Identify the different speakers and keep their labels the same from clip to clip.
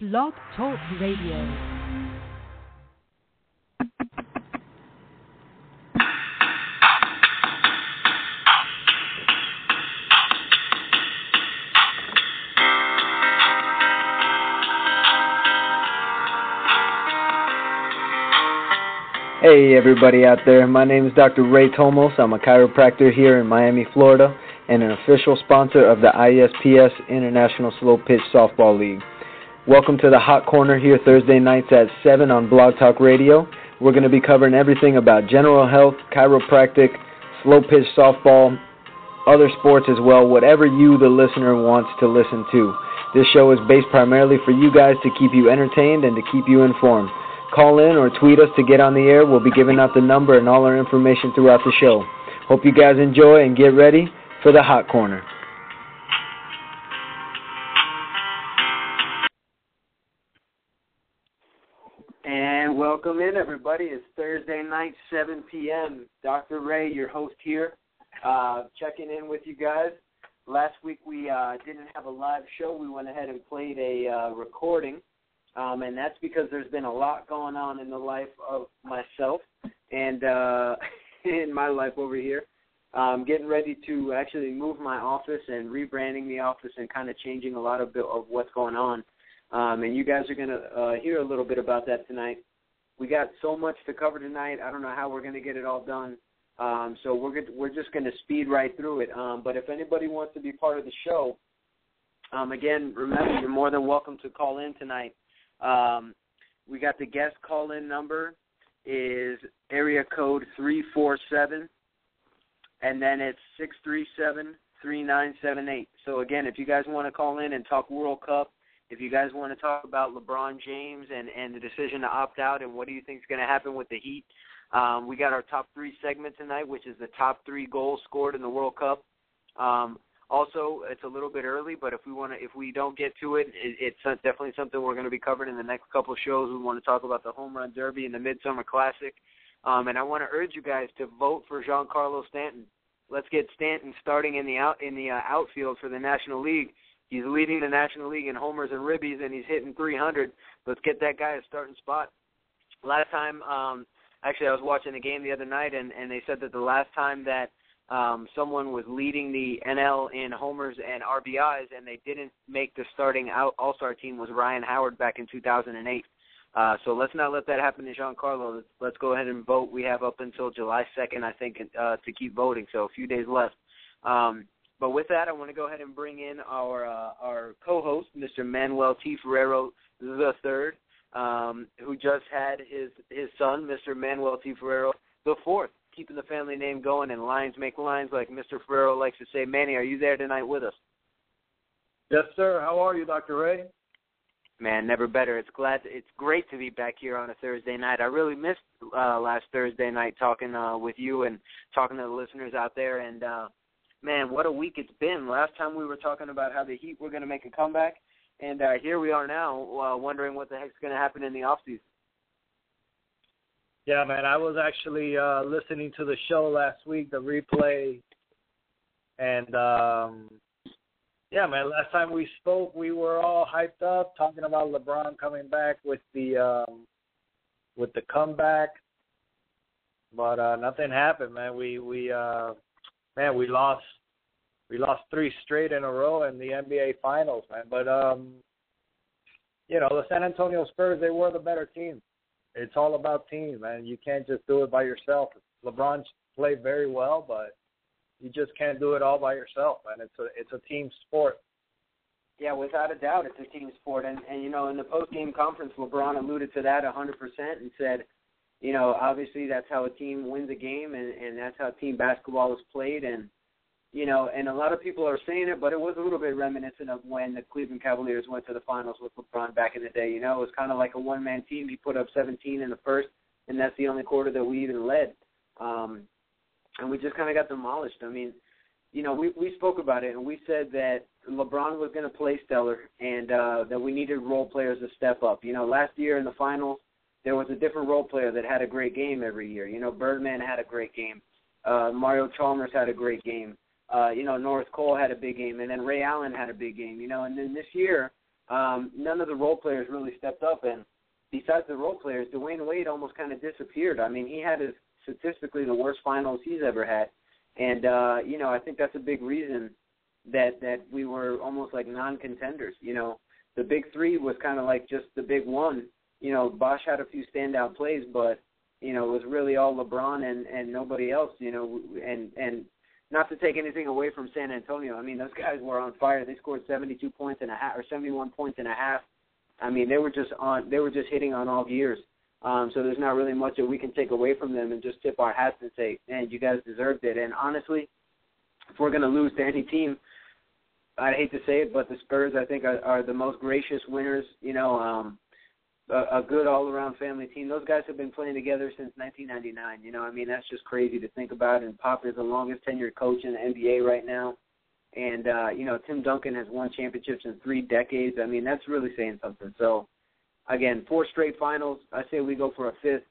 Speaker 1: Blog Talk Radio.
Speaker 2: Hey everybody out there, my name is Dr. Ray Tomos. I'm a chiropractor here in Miami, Florida, and an official sponsor of the ISPS International Slow Pitch Softball League. Welcome to the Hot Corner here Thursday nights at 7 on Blog Talk Radio. We're going to be covering everything about general health, chiropractic, slow pitch softball, other sports as well, whatever you, the listener, wants to listen to. This show is based primarily for you guys to keep you entertained and to keep you informed. Call in or tweet us to get on the air. We'll be giving out the number and all our information throughout the show. Hope you guys enjoy and get ready for the Hot Corner. Welcome in, everybody. It's Thursday night, 7 p.m. Dr. Ray, your host here, uh, checking in with you guys. Last week we uh, didn't have a live show. We went ahead and played a uh, recording, um, and that's because there's been a lot going on in the life of myself and uh, in my life over here. I'm getting ready to actually move my office and rebranding the office and kind of changing a lot of, of what's going on. Um, and you guys are going to uh, hear a little bit about that tonight. We got so much to cover tonight. I don't know how we're going to get it all done. Um, so we're we're just going to speed right through it. Um, but if anybody wants to be part of the show, um, again, remember you're more than welcome to call in tonight. Um, we got the guest call in number is area code three four seven, and then it's six three seven three nine seven eight. So again, if you guys want to call in and talk World Cup if you guys want to talk about LeBron James and and the decision to opt out and what do you think is going to happen with the Heat, um, we got our top three segment tonight, which is the top three goals scored in the World Cup. Um, also, it's a little bit early, but if we want to, if we don't get to it, it, it's definitely something we're going to be covering in the next couple shows. We want to talk about the Home Run Derby and the Midsummer Classic, um, and I want to urge you guys to vote for Giancarlo Stanton. Let's get Stanton starting in the out in the uh, outfield for the National League. He's leading the National League in homers and ribbies, and he's hitting 300. Let's get that guy a starting spot. Last time, um, actually, I was watching the game the other night, and and they said that the last time that um, someone was leading the NL in homers and RBIs, and they didn't make the starting All Star team was Ryan Howard back in 2008. Uh, so let's not let that happen to Giancarlo. Let's, let's go ahead and vote. We have up until July 2nd, I think, uh, to keep voting. So a few days left. Um, but with that, I want to go ahead and bring in our uh, our co-host, Mr. Manuel T. Ferrero the third, um, who just had his his son, Mr. Manuel T. Ferrero the fourth, keeping the family name going and lines make lines, like Mr. Ferrero likes to say. Manny, are you there tonight with us?
Speaker 3: Yes, sir. How are you, Dr. Ray?
Speaker 2: Man, never better. It's glad it's great to be back here on a Thursday night. I really missed uh last Thursday night talking uh with you and talking to the listeners out there and uh man, what a week it's been. Last time we were talking about how the Heat were going to make a comeback, and uh, here we are now, uh, wondering what the heck's going to happen in the off season.
Speaker 3: Yeah, man, I was actually uh, listening to the show last week, the replay, and um, yeah, man, last time we spoke, we were all hyped up talking about LeBron coming back with the um, with the comeback, but uh, nothing happened, man. We we uh, man, we lost we lost three straight in a row in the NBA Finals, man. But um, you know, the San Antonio Spurs, they were the better team. It's all about team, man. You can't just do it by yourself. LeBron played very well, but you just can't do it all by yourself, man. It's a it's a team sport.
Speaker 2: Yeah, without a doubt, it's a team sport. And and you know, in the post game conference, LeBron alluded to that 100% and said, you know, obviously that's how a team wins a game, and and that's how team basketball is played. And you know, and a lot of people are saying it, but it was a little bit reminiscent of when the Cleveland Cavaliers went to the finals with LeBron back in the day. You know, it was kind of like a one-man team. He put up 17 in the first, and that's the only quarter that we even led. Um, and we just kind of got demolished. I mean, you know, we we spoke about it, and we said that LeBron was going to play stellar, and uh, that we needed role players to step up. You know, last year in the finals, there was a different role player that had a great game every year. You know, Birdman had a great game. Uh, Mario Chalmers had a great game uh, you know, Norris Cole had a big game, and then Ray Allen had a big game, you know, and then this year, um, none of the role players really stepped up, and besides the role players, Dwyane Wade almost kind of disappeared. I mean, he had his statistically the worst finals he's ever had, and uh, you know, I think that's a big reason that that we were almost like non-contenders. You know, the big three was kind of like just the big one. You know, Bosh had a few standout plays, but you know, it was really all LeBron and and nobody else. You know, and and not to take anything away from San Antonio. I mean, those guys were on fire. They scored 72 points and a half or 71 points and a half. I mean, they were just on. They were just hitting on all gears. Um, so there's not really much that we can take away from them and just tip our hats and say, "Man, you guys deserved it." And honestly, if we're going to lose to any team, I'd hate to say it, but the Spurs, I think, are, are the most gracious winners. You know, um, a, a good all-around family team. Those guys have been playing together since 1999. You know, I mean, that's just crazy to think about. And Pop is the longest tenured coach in the NBA right now. And uh, you know, Tim Duncan has won championships in three decades. I mean, that's really saying something. So, again, four straight finals. I say we go for a fifth.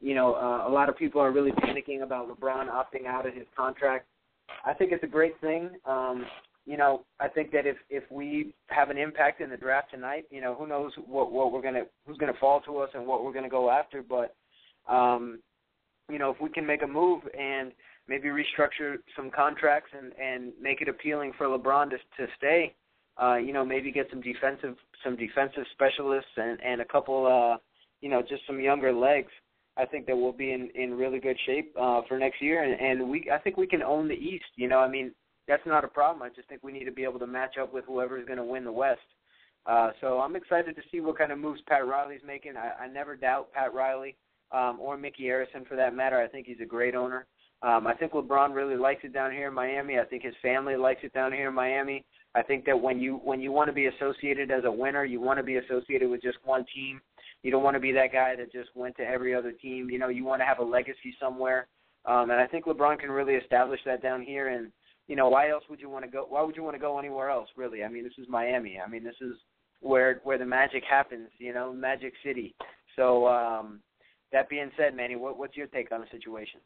Speaker 2: You know, uh, a lot of people are really panicking about LeBron opting out of his contract. I think it's a great thing. Um, you know, I think that if if we have an impact in the draft tonight, you know, who knows what what we're gonna who's gonna fall to us and what we're gonna go after. But um, you know, if we can make a move and maybe restructure some contracts and and make it appealing for LeBron to to stay, uh, you know, maybe get some defensive some defensive specialists and and a couple uh, you know, just some younger legs. I think that we'll be in in really good shape uh, for next year, and, and we I think we can own the East. You know, I mean, that's not a problem. I just think we need to be able to match up with whoever is going to win the West. Uh, so I'm excited to see what kind of moves Pat Riley's making. I, I never doubt Pat Riley um, or Micky Arison for that matter. I think he's a great owner. Um, I think LeBron really likes it down here in Miami. I think his family likes it down here in Miami. I think that when you when you want to be associated as a winner, you want to be associated with just one team. You don't want to be that guy that just went to every other team. You know, you want to have a legacy somewhere. Um, and I think LeBron can really establish that down here. And you know, why else would you want to go? Why would you want to go anywhere else? Really, I mean, this is Miami. I mean, this is where where the magic happens. You know, Magic City. So um, that being said, Manny, what, what's your take on the situation?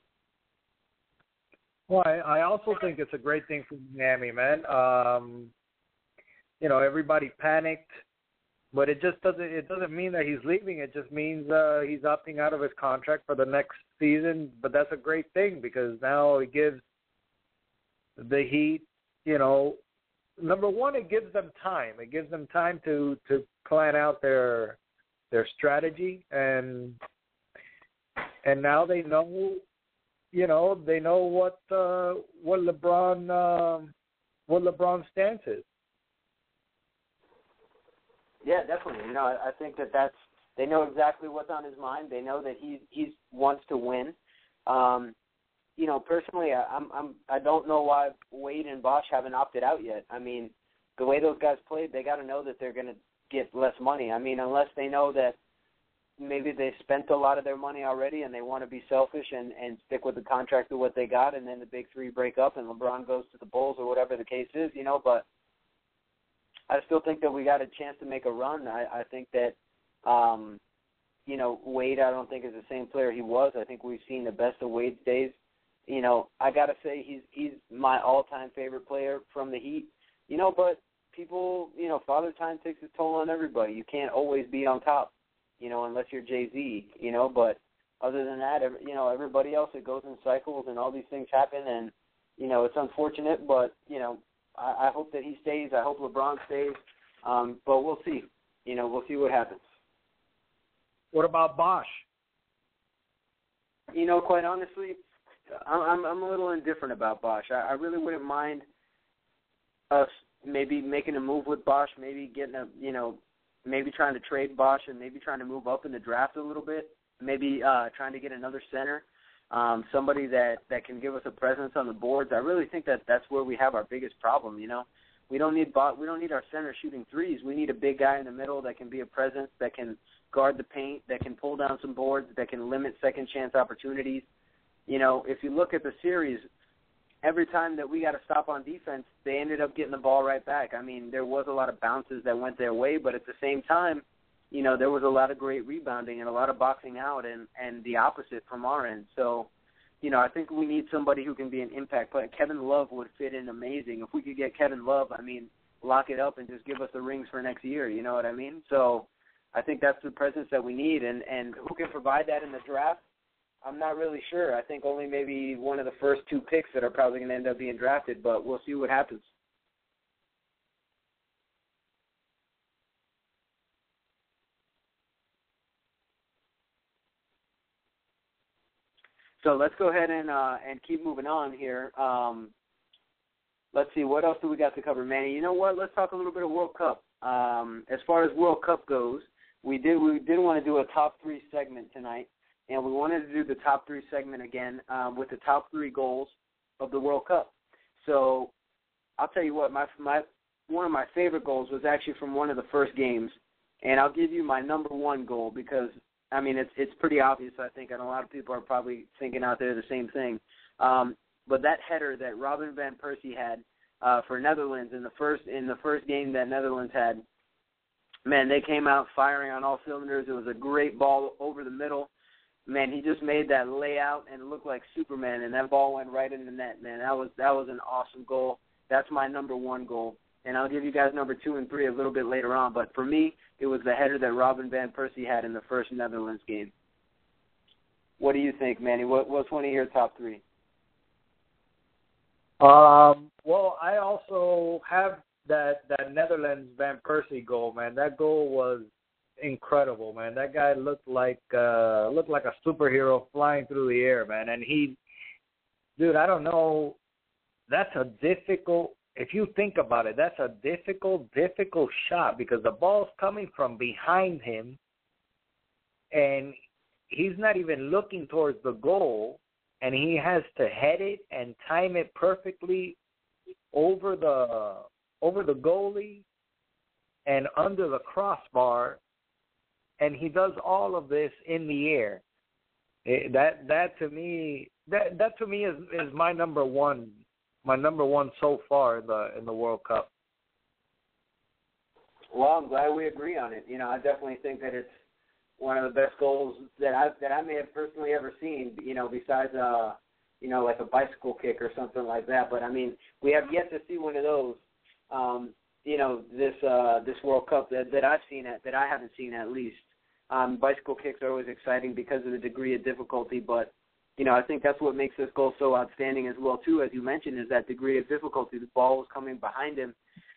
Speaker 3: Well, I, I also think it's a great thing for Miami, man. Um, you know, everybody panicked, but it just doesn't. It doesn't mean that he's leaving. It just means uh, he's opting out of his contract for the next season. But that's a great thing because now it gives the Heat, you know, number one, it gives them time. It gives them time to to plan out their their strategy and and now they know, you know, they know what uh, what LeBron um, what LeBron's stance is.
Speaker 2: Yeah, definitely. You know, I, I think that that's they know exactly what's on his mind. They know that he he wants to win. Um, you know, personally, I, I'm I'm I don't know why Wade and Bosh haven't opted out yet. I mean, the way those guys played, they got to know that they're going to get less money. I mean, unless they know that maybe they spent a lot of their money already and they want to be selfish and and stick with the contract of what they got, and then the big three break up and LeBron goes to the Bulls or whatever the case is, you know. But I still think that we got a chance to make a run. I, I think that. um you know, Wade, I don't think is the same player he was. I think we've seen the best of Wade's days you know, I gotta say he's he's my all time favorite player from the Heat. You know, but people, you know, Father Time takes its toll on everybody. You can't always be on top, you know, unless you're Jay Z. You know, but other than that, every, you know, everybody else it goes in cycles, and all these things happen, and you know, it's unfortunate, but you know, I, I hope that he stays. I hope LeBron stays, um, but we'll see. You know, we'll see what happens.
Speaker 3: What about Bosh?
Speaker 2: You know, quite honestly, I'm I'm a little indifferent about Bosh. I, I really wouldn't mind us maybe making a move with Bosh, maybe getting a you know, maybe trying to trade Bosh and maybe trying to move up in the draft a little bit, maybe uh trying to get another center. um, somebody that that can give us a presence on the boards. I really think that that's where we have our biggest problem. You know, we don't need bot, we don't need our center shooting threes. We need a big guy in the middle that can be a presence, that can guard the paint, that can pull down some boards, that can limit second chance opportunities. You know, if you look at the series, every time that we got to stop on defense, they ended up getting the ball right back. I mean, there was a lot of bounces that went their way, but at the same time, you know, there was a lot of great rebounding and a lot of boxing out and and the opposite from our end. So, you know, I think we need somebody who can be an impact player. Kevin Love would fit in amazing. If we could get Kevin Love, I mean, lock it up and just give us the rings for next year, you know what I mean? So, I think that's the presence that we need and and who can provide that in the draft? I'm not really sure. I think only maybe one of the first two picks that are probably going to end up being drafted, but we'll see what happens. So let's go ahead and uh, and keep moving on here. Um, let's see what else do we got to cover, Manny. You know what? Let's talk a little bit of World Cup. Um, as far as World Cup goes, we did we did want to do a top three segment tonight, and we wanted to do the top three segment again um, with the top three goals of the World Cup. So I'll tell you what, my my one of my favorite goals was actually from one of the first games, and I'll give you my number one goal because I mean, it's it's pretty obvious, I think, and a lot of people are probably thinking out there the same thing. Um, but that header that Robin van Persie had uh, for Netherlands in the first in the first game that Netherlands had, man, they came out firing on all cylinders. It was a great ball over the middle. Man, he just made that layout and looked like Superman, and that ball went right in the net. Man, that was that was an awesome goal. That's my number one goal and I'll give you guys number two and three a little bit later on. But for me, it was the header that Robin van Persie had in the first Netherlands game. What do you think, Manny? What, what's one of your top three?
Speaker 3: Um, well, I also have that that Netherlands Van Persie goal, man. That goal was incredible, man. That guy looked like uh looked like a superhero flying through the air, man. And he dude, I don't know that's a difficult if you think about it, that's a difficult, difficult shot because the ball's coming from behind him and he's not even looking towards the goal and he has to head it and time it perfectly over the over the goalie and under the crossbar and he does all of this in the air it, that that to me that that to me is is my number one my number one so far in the in the World Cup.
Speaker 2: Well, I'm glad we agree on it. You know, I definitely think that it's one of the best goals that I that I may have personally ever seen. You know, besides uh, you know, like a bicycle kick or something like that. But I mean, we have yet to see one of those. Um, you know, this uh, this World Cup that that I've seen at that I haven't seen at least. Um, bicycle kicks are always exciting because of the degree of difficulty, but you know, I think that's what makes this goal so outstanding as well too, as you mentioned, is that degree of difficulty. The ball was coming behind him.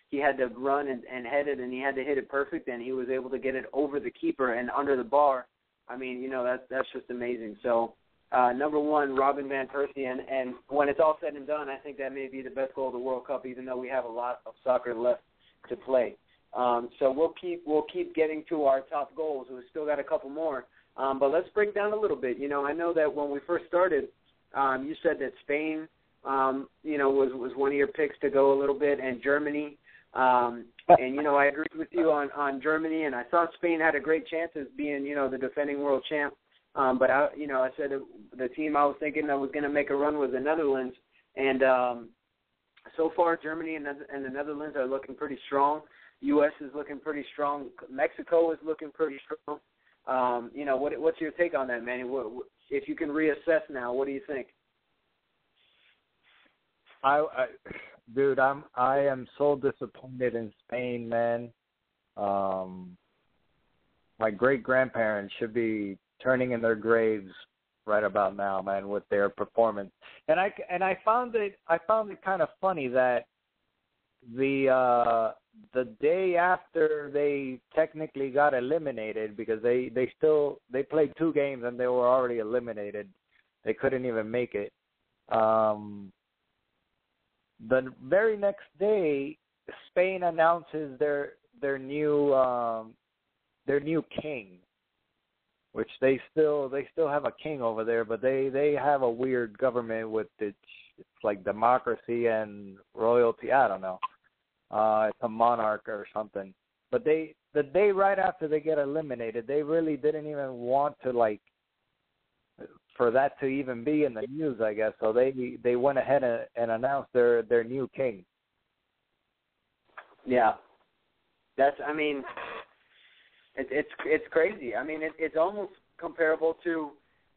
Speaker 2: He had to run and, and head it, and he had to hit it perfect, and he was able to get it over the keeper and under the bar. I mean, you know, that's that's just amazing. So, uh, number one, Robin van Persie, and, and when it's all said and done, I think that may be the best goal of the World Cup, even though we have a lot of soccer left to play. Um, so we'll keep we'll keep getting to our top goals. We've still got a couple more. Um, but let's break down a little bit. You know, I know that when we first started, um, you said that Spain, um, you know, was was one of your picks to go a little bit, and Germany. Um, and you know, I agreed with you on on Germany, and I thought Spain had a great chance as being, you know, the defending world champ. Um, but I, you know, I said the team I was thinking that was going to make a run was the Netherlands, and um, so far Germany and, and the Netherlands are looking pretty strong. U.S. is looking pretty strong. Mexico is looking pretty strong. Um, you know, what what's your take on that, Manny? What, if you can reassess now, what do you think?
Speaker 3: I, I, dude, I'm I am so disappointed in Spain, man. Um, my great grandparents should be turning in their graves right about now, man, with their performance. And I and I found it I found it kind of funny that the uh the day after they technically got eliminated because they they still they played two games and they were already eliminated they couldn't even make it um the very next day spain announces their their new um their new king which they still they still have a king over there, but they they have a weird government with its it's like democracy and royalty. I don't know. Uh, it's a monarch or something. But they the day right after they get eliminated, they really didn't even want to like for that to even be in the news, I guess. So they they went ahead and, and announced their their new king.
Speaker 2: Yeah, that's. I mean, it, it's it's crazy. I mean, it, it's almost comparable to,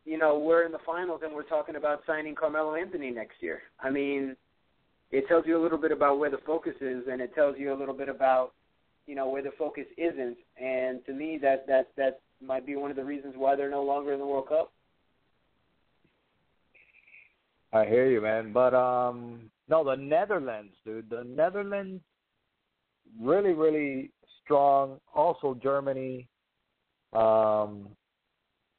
Speaker 2: you know, we're in the finals and we're talking about signing Carmelo Anthony next year. I mean, it tells you a little bit about where the focus is, and it tells you a little bit about, you know, where the focus isn't. And to me, that that that might be one of the reasons why they're no longer in the World Cup.
Speaker 3: I hear you, man. But um no, the Netherlands, dude. The Netherlands really, really strong. Also Germany. Um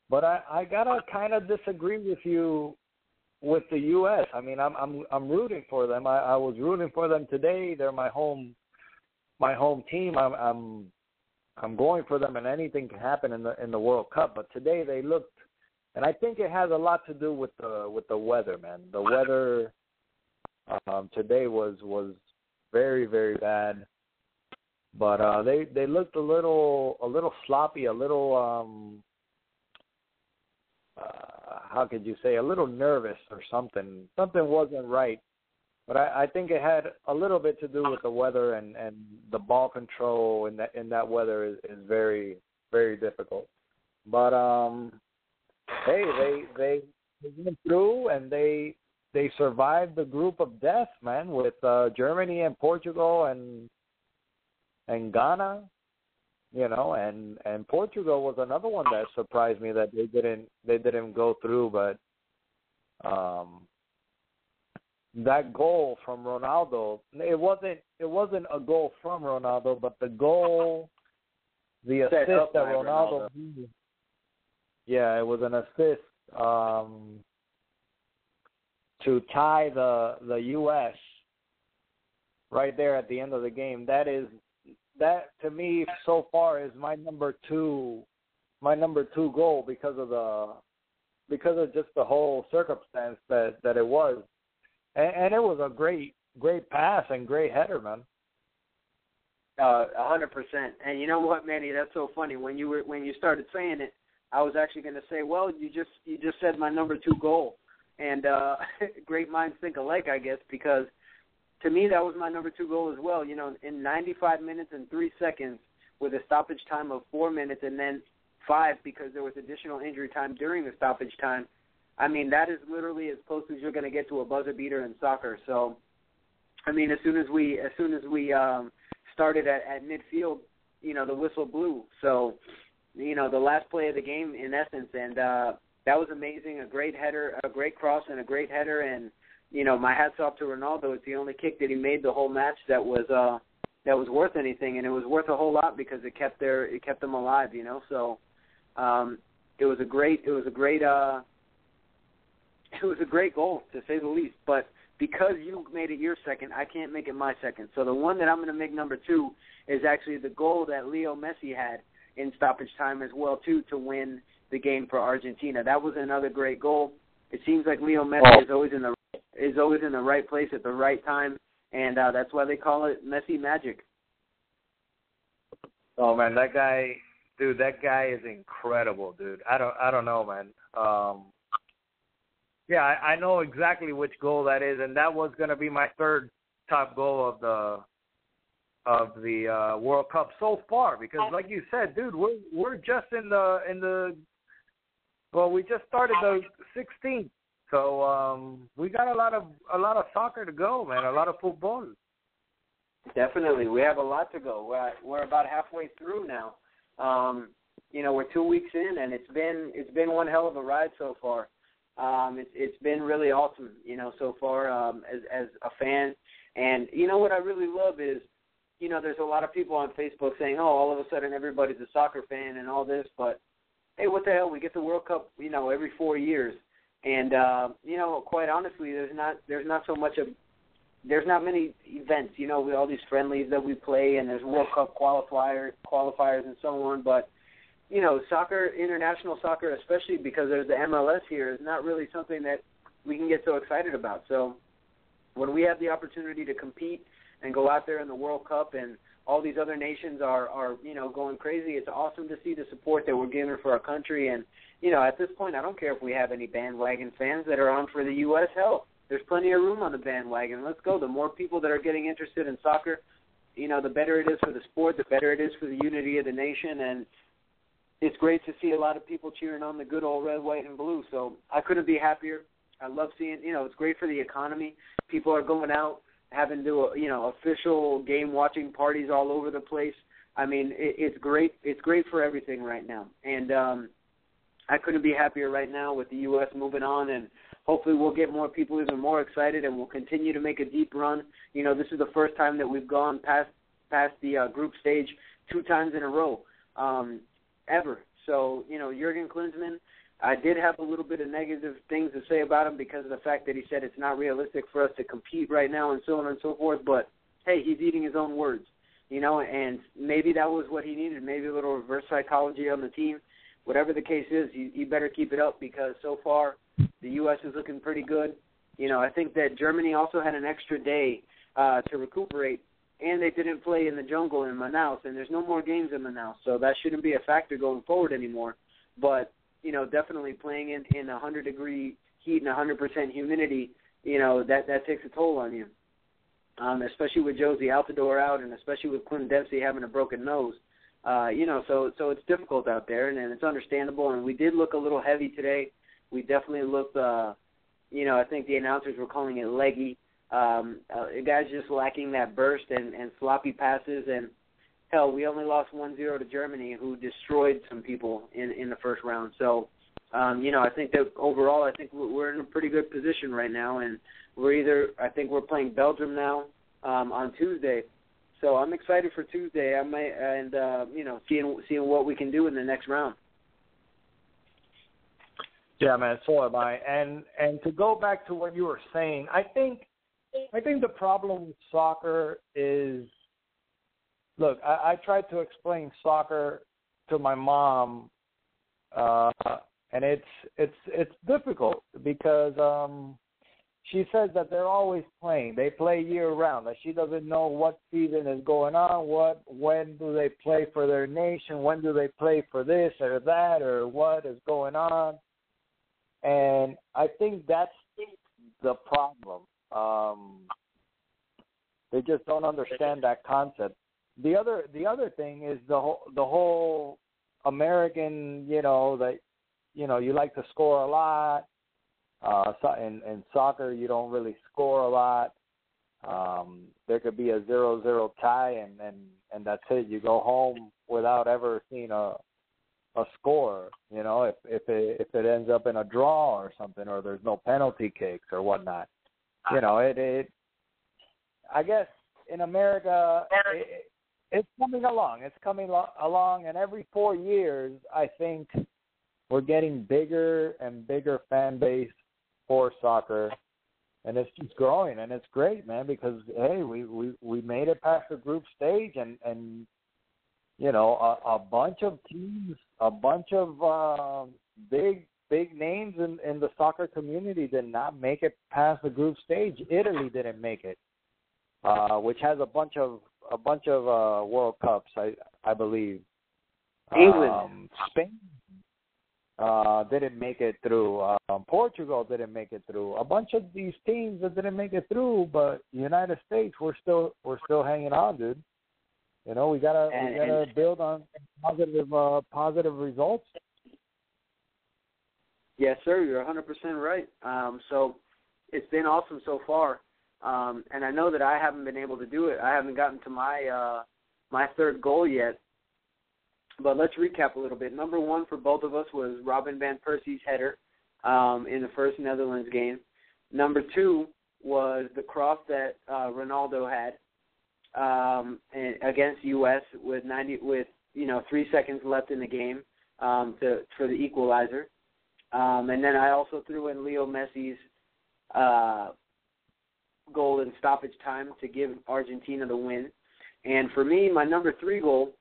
Speaker 3: but I, I gotta kind of disagree with you with the U.S. I mean, I'm I'm I'm rooting for them. I, I was rooting for them today. They're my home my home team. I'm I'm I'm going for them, and anything can happen in the in the World Cup. But today they looked and I think it has a lot to do with the with the weather, man. The weather um, today was was very very bad, but uh, they they looked a little a little sloppy, a little um, uh, how could you say a little nervous or something. Something wasn't right. But I, I think it had a little bit to do with the weather and and the ball control in that in that weather is, is very very difficult. But um hey, they they they went through and they they survived the group of death, man, with uh, Germany and Portugal and and Ghana, you know, and and Portugal was another one that surprised me that they didn't they didn't go through, but um that goal from Ronaldo, it wasn't it wasn't a goal from Ronaldo, but the goal, the assist that Ronaldo, Ronaldo. Yeah, it was an assist um, to tie the the U.S. right there at the end of the game. That is that to me so far is my number two my number two goal because of the because of just the whole circumstance that that it was, and, and it was a great great pass and great header, man.
Speaker 2: Uh, a hundred percent. And you know what, Manny? That's so funny. When you were when you started saying it, I was actually going to say, well, you just you just said my number two goal, and uh, great minds think alike, I guess, because to me that was my number two goal as well. You know, in 95 minutes and three seconds, with a stoppage time of four minutes, and then five because there was additional injury time during the stoppage time. I mean, that is literally as close as you're going to get to a buzzer beater in soccer. So, I mean, as soon as we as soon as we um, started at, at midfield, you know, the whistle blew. So you know, the last play of the game in essence, and uh, that was amazing. A great header, a great cross, and a great header. And you know, my hats off to Ronaldo. It's the only kick that he made the whole match that was uh, that was worth anything, and it was worth a whole lot because it kept their it kept them alive. You know, so um, it was a great it was a great uh, it was a great goal to say the least. But because you made it your second, I can't make it my second. So the one that I'm going to make number two is actually the goal that Leo Messi had in stoppage time as well too to win the game for Argentina. That was another great goal. It seems like Leo Messi oh. is always in the is always in the right place at the right time, and uh, that's why they call it Messi Magic.
Speaker 3: Oh man, that guy, dude, that guy is incredible, dude. I don't, I don't know, man. Um, yeah, I, I know exactly which goal that is, and that was going to be my third top goal of the of the uh, World Cup so far because, like you said, dude, we're we're just in the in the well, we just started the 16th, so um, we got a lot of a lot of soccer to go, man, a lot of football.
Speaker 2: Definitely, we have a lot to go. We're we're about halfway through now. Um, you know, we're two weeks in, and it's been it's been one hell of a ride so far. Um, it's it's been really awesome, you know, so far um, as as a fan. And you know what I really love is you know, there's a lot of people on Facebook saying, "Oh, all of a sudden everybody's a soccer fan and all this," but hey, what the hell? We get the World Cup, you know, every four years, and uh, you know, quite honestly, there's not there's not so much of there's not many events, you know, with all these friendlies that we play, and there's World Cup qualifier qualifiers and so on. But you know, soccer, international soccer, especially because there's the MLS here, is not really something that we can get so excited about. So when we have the opportunity to compete and go out there in the World Cup and all these other nations are are you know going crazy. It's awesome to see the support that we're getting for our country, and you know at this point, I don't care if we have any bandwagon fans that are on for the U.S. Hell, there's plenty of room on the bandwagon. Let's go. The more people that are getting interested in soccer, you know, the better it is for the sport, the better it is for the unity of the nation, and it's great to see a lot of people cheering on the good old red, white, and blue. So I couldn't be happier. I love seeing, you know, it's great for the economy. People are going out having to you know official game watching parties all over the place. I mean, it, it's great. It's great for everything right now, and um, I couldn't be happier right now with the U.S. moving on, and hopefully we'll get more people even more excited, and we'll continue to make a deep run. You know, this is the first time that we've gone past past the uh, group stage two times in a row um, ever. So you know, Jurgen Klinsmann I did have a little bit of negative things to say about him because of the fact that he said it's not realistic for us to compete right now and so on and so forth. But hey, he's eating his own words, you know, and maybe that was what he needed. Maybe a little reverse psychology on the team. Whatever the case is, you, you better keep it up because so far the U.S. is looking pretty good. You know, I think that Germany also had an extra day uh, to recuperate, and they didn't play in the jungle in Manaus, and there's no more games in Manaus, so that shouldn't be a factor going forward anymore. But you know, definitely playing in in a 100 degree heat and 100% humidity, you know, that that takes a toll on you. Um, especially with Jozy Altidore out, and especially with Clint Dempsey having a broken nose. Uh, you know, so so it's difficult out there, and, and it's understandable. And we did look a little heavy today. We definitely looked, uh, you know, I think the announcers were calling it leggy. Um, uh, guys just lacking that burst and, and sloppy passes, and hell, we only lost one zero to Germany, who destroyed some people in in the first round. So, um, you know, I think that overall, I think we're in a pretty good position right now, and we're either I think we're playing Belgium now um, on Tuesday. So I'm excited for Tuesday. I might and uh, you know seeing seeing what we can do in the next round.
Speaker 3: Yeah, man, so am I. And and to go back to what you were saying, I think I think the problem with soccer is look, I, I tried to explain soccer to my mom, uh, and it's it's it's difficult because um, she says that they're always playing. They play year round. That she doesn't know what season is going on. What when do they play for their nation? When do they play for this or that or what is going on? And I think that's the problem. Um, they just don't understand that concept the other the other thing is the whole the whole American, you know, that you know you like to score a lot. Uh, so in, in soccer, you don't really score a lot. Um, there could be a zero zero tie, and and and that's it. You go home without ever seeing a a score. You know, if if it if it ends up in a draw or something, or there's no penalty kicks or whatnot. You know, it it. I guess in America, it, it's coming along. It's coming lo- along, and every four years, I think we're getting bigger and bigger fan base for soccer, and it's just growing, and it's great, man. Because hey, we we we made it past the group stage, and and you know a, a bunch of teams, a bunch of uh, big big names in in the soccer community did not make it past the group stage. Italy didn't make it, uh, which has a bunch of a bunch of uh, World Cups, I I believe.
Speaker 2: England,
Speaker 3: um, Spain uh, didn't make it through. Um, Portugal didn't make it through. A bunch of these teams that didn't make it through, but United States, we're still we're still hanging on, dude. You know, we gotta
Speaker 2: and,
Speaker 3: we gotta
Speaker 2: and,
Speaker 3: build on positive uh, positive results.
Speaker 2: Yes, sir. You're 100% right. Um, so it's been awesome so far. Um, and I know that I haven't been able to do it. I haven't gotten to my uh, my third goal yet. But let's recap a little bit. Number one for both of us was Robin van Persie's header um, in the first Netherlands game. Number two was the cross that uh, Ronaldo had um, against U.S. with 90 with you know three seconds left in the game um, to for the equalizer. Um, and then I also threw in Leo Messi's uh, goal in stoppage time to give Argentina the win. And for me, my number three goal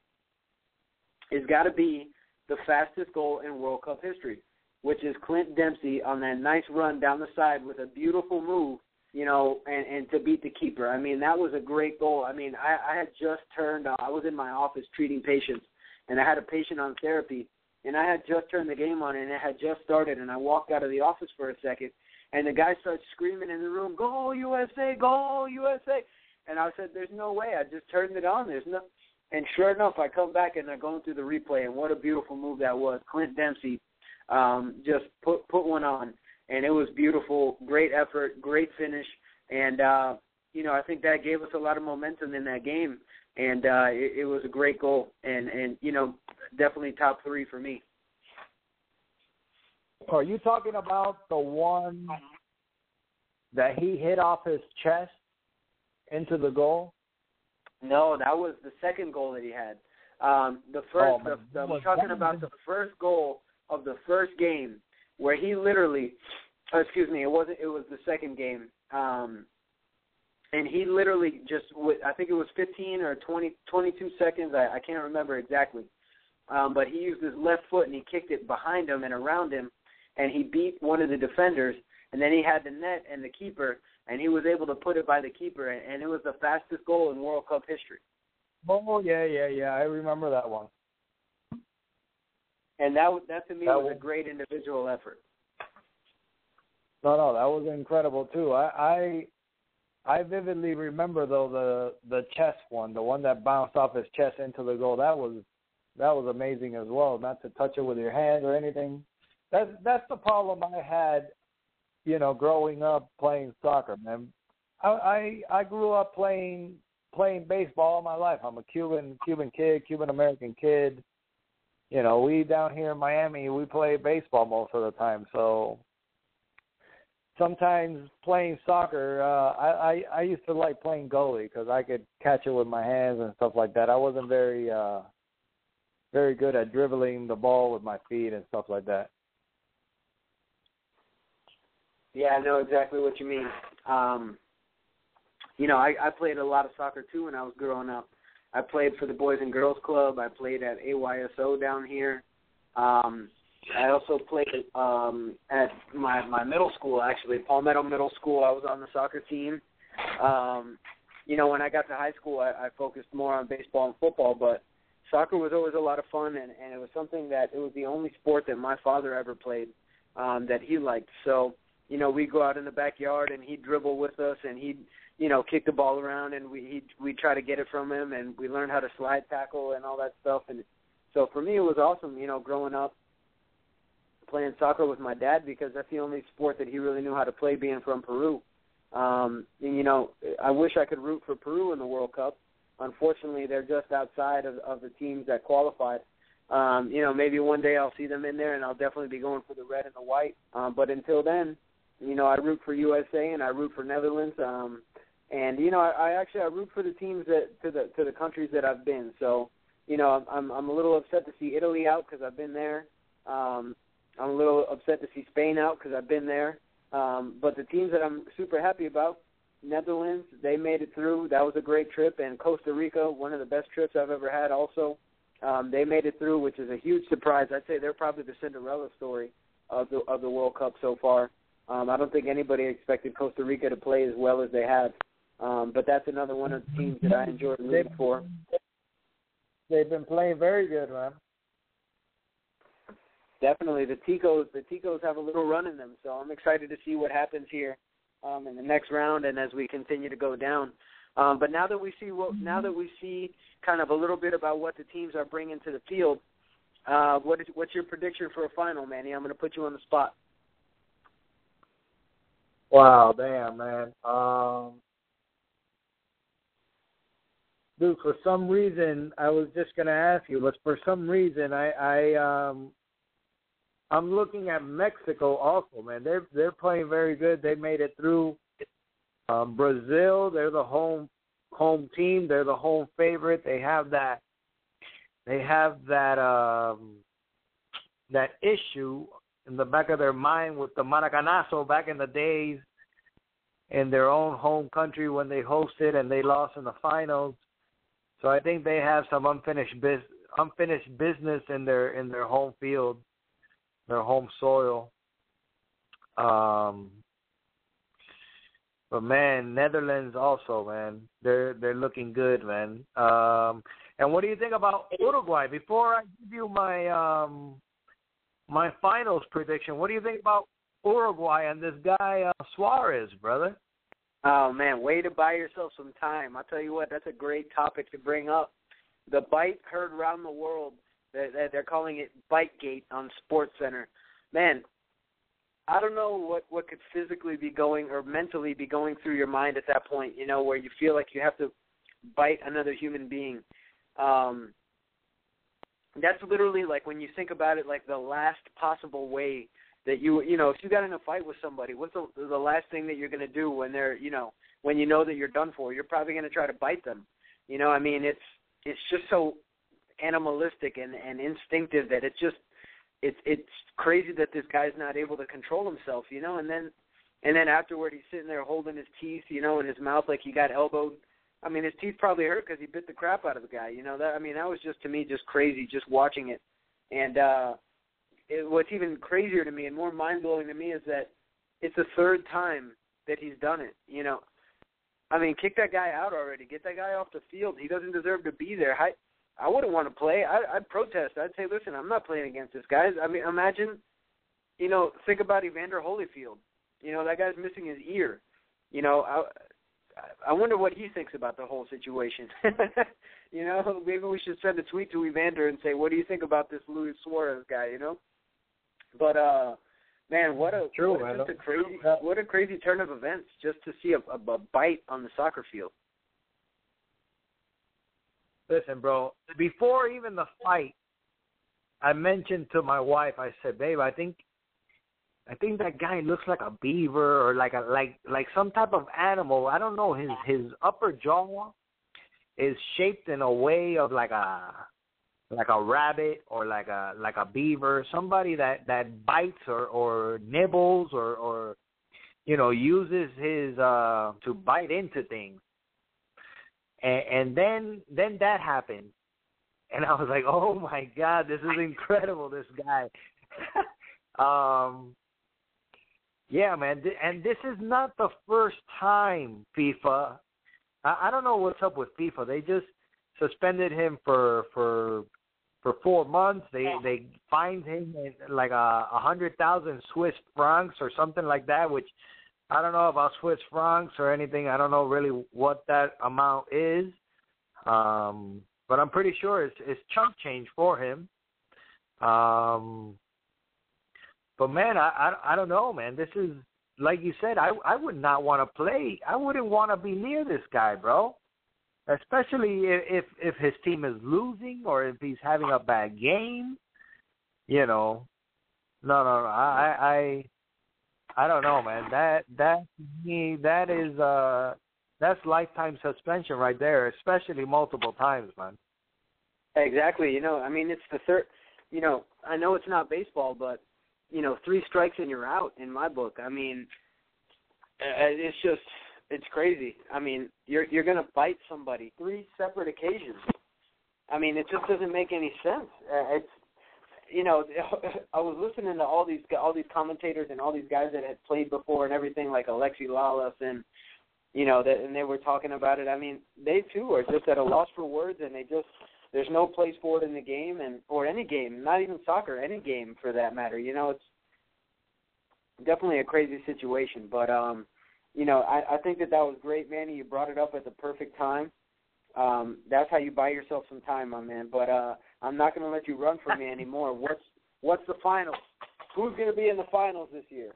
Speaker 2: has got to be the fastest goal in World Cup history, which is Clint Dempsey on that nice run down the side with a beautiful move, you know, and and to beat the keeper. I mean, that was a great goal. I mean, I, I had just turned. Uh, I was in my office treating patients, and I had a patient on therapy, and I had just turned the game on, and it had just started, and I walked out of the office for a second, and the guy starts screaming in the room, "Goal USA! Goal USA!" And I said, "There's no way. I just turned it on. There's no." And sure enough, I come back and they're going through the replay, and what a beautiful move that was. Clint Dempsey um, just put put one on, and it was beautiful. Great effort, great finish, and uh, you know I think that gave us a lot of momentum in that game, and uh, it, it was a great goal, and and you know definitely top three for me.
Speaker 3: Are you talking about the one that he hit off his chest into the goal?
Speaker 2: No, that was the second goal that he had. Um, the first,
Speaker 3: Oh,
Speaker 2: the, the. I'm talking about the first goal of the first game where he literally, oh, excuse me, it wasn't. It was the second game, um, and he literally just, I think it was 15 or 20, 22 seconds. I, I can't remember exactly, um, but he used his left foot and he kicked it behind him and around him, and he beat one of the defenders. And then he had the net and the keeper, and he was able to put it by the keeper, and, and it was the fastest goal in World Cup history.
Speaker 3: Oh yeah, yeah, yeah. I remember that one.
Speaker 2: And that that to me
Speaker 3: That
Speaker 2: was a great individual effort.
Speaker 3: No, no, that was incredible too. I I I vividly remember though the the chest one, the one that bounced off his chest into the goal. That was that was amazing as well. Not to touch it with your hand or anything. That's that's the problem I had, you know, growing up playing soccer, man. I I, I grew up playing playing baseball all my life. I'm a Cuban Cuban kid, Cuban American kid. You know, we down here in Miami, we play baseball most of the time. So sometimes playing soccer, uh, I, I I used to like playing goalie because I could catch it with my hands and stuff like that. I wasn't very uh very good at dribbling the ball with my feet and stuff like that.
Speaker 2: Yeah, I know exactly what you mean. Um, you know, I, I played a lot of soccer too when I was growing up. I played for the Boys and Girls Club. I played at AYSO down here. Um, I also played um, at my my middle school, actually Palmetto Middle School. I was on the soccer team. Um, you know, when I got to high school, I, I focused more on baseball and football, but soccer was always a lot of fun, and, and it was something that it was the only sport that my father ever played um, that he liked. So, you know, we'd go out in the backyard and he'd dribble with us, and he'd you know kick the ball around, and we he'd, we'd try to get it from him, and we learned how to slide tackle and all that stuff. And so for me, it was awesome, you know, growing up playing soccer with my dad because that's the only sport that he really knew how to play, being from Peru. Um, and you know, I wish I could root for Peru in the World Cup. Unfortunately, they're just outside of, of the teams that qualified. Um, you know, maybe one day I'll see them in there, and I'll definitely be going for the red and the white. Um, but until then, you know, I root for USA and I root for Netherlands. Um, and you know, I, I actually I root for the teams that to the to the countries that I've been. So, you know, I'm I'm a little upset to see Italy out because I've been there. Um, I'm a little upset to see Spain out because I've been there. Um, but the teams that I'm super happy about, Netherlands, they made it through. That was a great trip, and Costa Rica, one of the best trips I've ever had. Also, um, they made it through, which is a huge surprise. I'd say they're probably the Cinderella story of the of the World Cup so far. Um, I don't think anybody expected Costa Rica to play as well as they have. Um, but that's another one of the teams that I enjoy rooting for.
Speaker 3: They've been playing very good, man.
Speaker 2: Definitely, the Ticos the Ticos have a little run in them, so I'm excited to see what happens here um, in the next round and as we continue to go down. Um, but now that we see what now that we see kind of a little bit about what the teams are bringing to the field, uh, what is what's your prediction for a final, Manny? I'm going to put you on the spot.
Speaker 3: Wow, damn, man. Um, dude, for some reason, I was just gonna ask you, but for some reason, I, I, um, I'm looking at Mexico also, man. They're they're playing very good. They made it through. Um, Brazil, they're the home home team. They're the home favorite. They have that. They have that um, that issue in the back of their mind with the Maracanazo back in the days in their own home country when they hosted and they lost in the finals. So I think they have some unfinished biz, unfinished business in their in their home field, their home soil. Um, but man, Netherlands also, man, they're they're looking good, man. Um, and what do you think about Uruguay? Before I give you my um my finals prediction, what do you think about Uruguay and this guy uh, Suarez, brother?
Speaker 2: Oh man, way to buy yourself some time. I'll tell you what, that's a great topic to bring up. The bite heard around the world. They're, they're calling it Bite Gate on Sports Center. Man, I don't know what what could physically be going or mentally be going through your mind at that point. You know, where you feel like you have to bite another human being. Um, that's literally like when you think about it, like the last possible way that you you know if you got in a fight with somebody, what's the the last thing that you're to do when they're you know when you know that you're done for? You're probably to try to bite them. You know, I mean, it's it's just so animalistic and and instinctive that it's just it's it's crazy that this guy's not able to control himself. You know, and then and then afterward he's sitting there holding his teeth, you know, in his mouth like he got elbowed. I mean, his teeth probably hurt because he bit the crap out of the guy. You know that. I mean, that was just to me just crazy just watching it. And uh it, what's even crazier to me and more mind blowing to me is that it's the third time that he's done it. You know, I mean, kick that guy out already. Get that guy off the field. He doesn't deserve to be there. I I wouldn't want to play. I, I'd protest. I'd say, listen, I'm not playing against this guy. I mean, imagine, you know, think about Evander Holyfield. You know, that guy's missing his ear. You know, I I wonder what he thinks about the whole situation. you know, maybe we should send a tweet to Evander and say, "What do you think about this Luis Suarez guy?" You know. But uh, man, what a
Speaker 3: True,
Speaker 2: what
Speaker 3: man.
Speaker 2: just a crazy what a crazy turn of events just to see a, a, a bite on the soccer field.
Speaker 3: Listen, bro. Before even the fight, I mentioned to my wife. I said, "Babe, I think, I think that guy looks like a beaver or like a like like some type of animal. I don't know. His his upper jaw is shaped in a way of like a like a rabbit or like a like a beaver. Somebody that that bites or or nibbles or or you know uses his uh to bite into things." and, and then then that happened, and I was like, oh my god, this is incredible, this guy. um, yeah, man, and this is not the first time FIFA. I, don't know what's up with FIFA. They just suspended him for for for four months. They they fined him like a, a hundred thousand Swiss francs or something like that, which I don't know about Swiss francs or anything. I don't know really what that amount is. Um, but I'm pretty sure it's, it's chunk change for him. Um, but man, I, I I don't know, man. This is like you said. I I would not want to play. I wouldn't want to be near this guy, bro. Especially if if his team is losing or if he's having a bad game. You know, no, no, no. I I I don't know, man. That that me that is uh that's lifetime suspension right there, especially multiple times, man.
Speaker 2: Exactly. You know, I mean, it's the third. You know, I know it's not baseball, but you know, three strikes and you're out in my book. I mean, uh, it's just it's crazy. I mean, you're you're gonna bite somebody three separate occasions. I mean, it just doesn't make any sense. Uh, it's you know, I was listening to all these all these commentators and all these guys that had played before and everything, like Alexi Lalas and you know that, and they were talking about it. I mean, they too are just at a loss for words, and they just there's no place for it in the game and or any game, not even soccer, any game for that matter. You know, it's definitely a crazy situation, but um, you know, I, I think that that was great, Manny. You brought it up at the perfect time. Um, that's how you buy yourself some time, my man. But uh, I'm not going to let you run from me anymore. What's what's the finals? Who's going to be in the finals this year?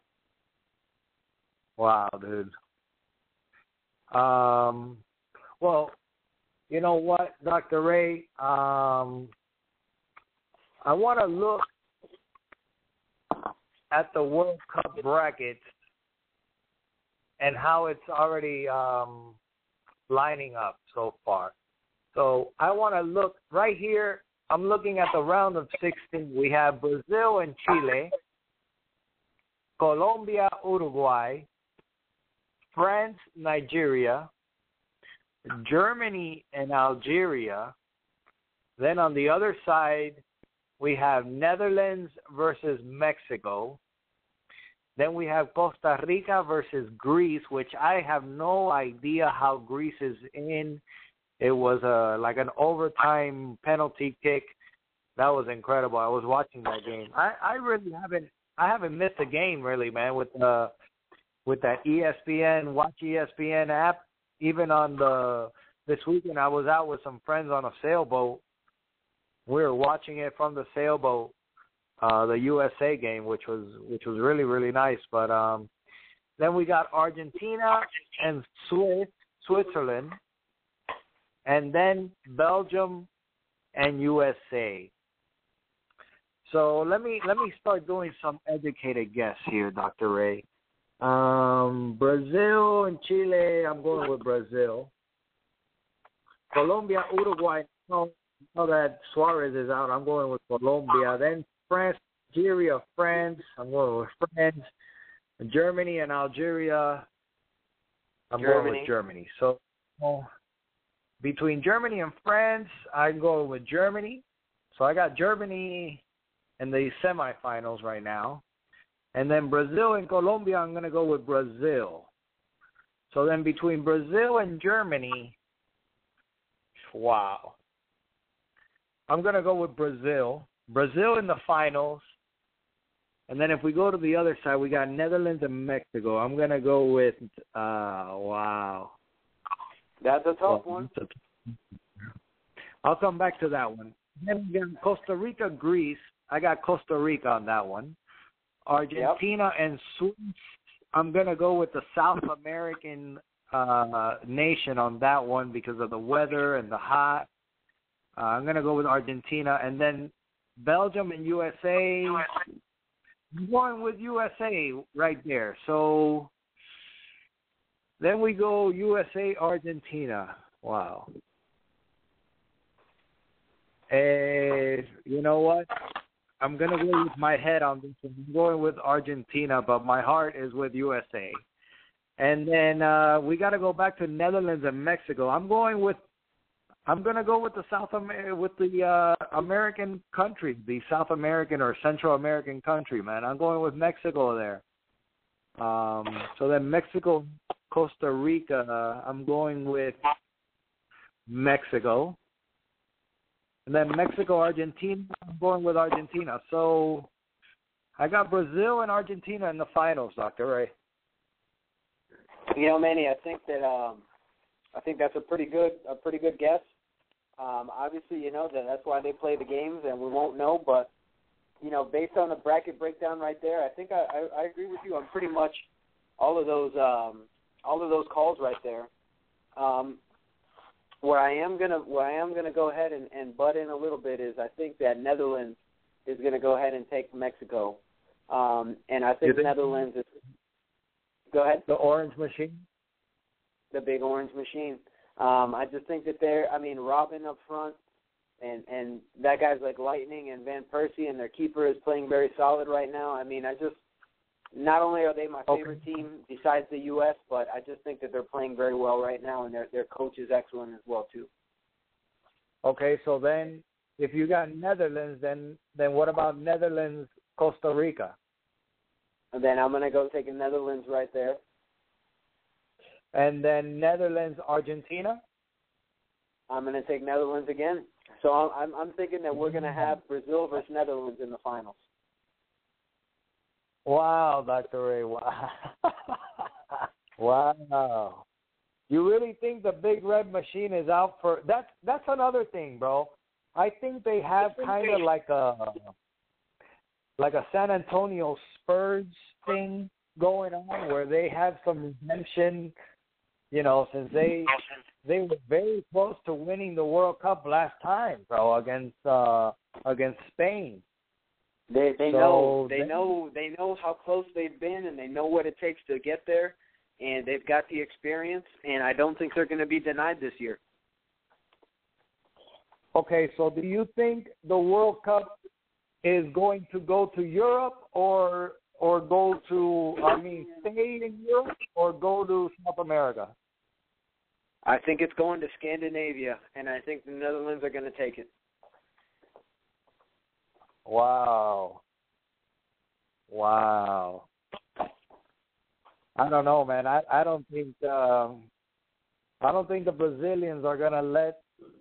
Speaker 3: Wow, dude. Um, well, you know what, Dr. Ray? Um, I want to look at the World Cup brackets and how it's already um, lining up so far. So I want to look right here. I'm looking at the round of 16. We have Brazil and Chile, Colombia, Uruguay, France, Nigeria, Germany and Algeria, Then on the other side, we have Netherlands versus Mexico. Then we have Costa Rica versus Greece, which I have no idea how Greece is in. It was a like an overtime penalty kick. That was incredible. I was watching that game. I I really haven't I haven't missed a game really, man, with the with that ESPN Watch ESPN app. Even on the this weekend, I was out with some friends on a sailboat. We were watching it from the sailboat, uh, the USA game, which was which was really really nice. But um, then we got Argentina and Swiss, Switzerland, and then Belgium and USA. So let me let me start doing some educated guess here, Dr. Ray. Um, Brazil and Chile, I'm going with Brazil. Colombia, Uruguay, no, know that Suarez is out. I'm going with Colombia. Then France, Algeria, France. I'm going with France. Germany and Algeria. I'm
Speaker 2: Germany.
Speaker 3: going with Germany. So well, between Germany and France, I'm going with Germany. So I got Germany in the semifinals right now. And then Brazil and Colombia, I'm going to go with Brazil. So then between Brazil and Germany, wow. I'm going to go with Brazil. Brazil in the finals. And then if we go to the other side, we got Netherlands and Mexico. I'm going to go with, uh, wow.
Speaker 2: That's a tough one.
Speaker 3: I'll come back to that one. Then we got Costa Rica, Greece. I got Costa Rica on that one. Argentina and Swiss. I'm gonna go with the South American uh nation on that one because of the weather and the hot. Uh, I'm gonna go with Argentina and then Belgium and USA. I'm with USA right there. So then we go USA Argentina. Wow. And you know what? I'm gonna go with my head on this. I'm going with Argentina, but my heart is with USA. And then uh we got to go back to Netherlands and Mexico. I'm going with I'm gonna go with the South Amer- with the uh American country, the South American or Central American country, man. I'm going with Mexico there. Um so then Mexico, Costa Rica, uh, I'm going with Mexico. And then Mexico, Argentina, I'm going with Argentina. So I got Brazil and Argentina in the finals, Doctor Ray.
Speaker 2: You know, Manny, I think that um, I think that's a pretty good a pretty good guess. Um, obviously, you know that that's why they play the games, and we won't know. But you know, based on the bracket breakdown right there, I think I, I, I agree with you on pretty much all of those um, all of those calls right there. Um, where I am gonna where I am gonna go ahead and, and butt in a little bit is I think that Netherlands is gonna go ahead and take Mexico, um, and I think
Speaker 3: think-
Speaker 2: Netherlands is. Go ahead
Speaker 3: The Orange Machine.
Speaker 2: the big orange machine. Um, I just think that they're I mean Robben up front and and that guy's like lightning and Van Persie and their keeper is playing very solid right now. I mean I just not only are they my
Speaker 3: Okay.
Speaker 2: favorite team besides the US, but I just think that they're playing very well right now and their their coach is excellent as well too.
Speaker 3: Okay, so then if you got Netherlands, then then what about Netherlands, Costa Rica?
Speaker 2: And then I'm gonna go take the Netherlands right there.
Speaker 3: And then Netherlands, Argentina?
Speaker 2: I'm gonna take Netherlands again. So I'm I'm, I'm thinking that we're gonna have Brazil versus Netherlands in the finals.
Speaker 3: Wow, Dr. Ray. Wow. wow. You really think the big red machine is out for that's that's another thing, bro. I think they have kind of like a like a San Antonio Spurs thing going on where they have some redemption, you know, since they they were very close to winning the World Cup last time, bro, against uh against Spain.
Speaker 2: They they
Speaker 3: So
Speaker 2: know they
Speaker 3: they-
Speaker 2: know they know how close they've been and they know what it takes to get there and they've got the experience and I don't think they're going to be denied this year.
Speaker 3: Okay, so do you think the World Cup is going to go to Europe or or go to I mean stay in Europe or go to South America?
Speaker 2: I think it's going to Scandinavia and I think the Netherlands are going to take it.
Speaker 3: Wow. Wow. I don't know, man. I I don't think um I don't think the Brazilians are gonna let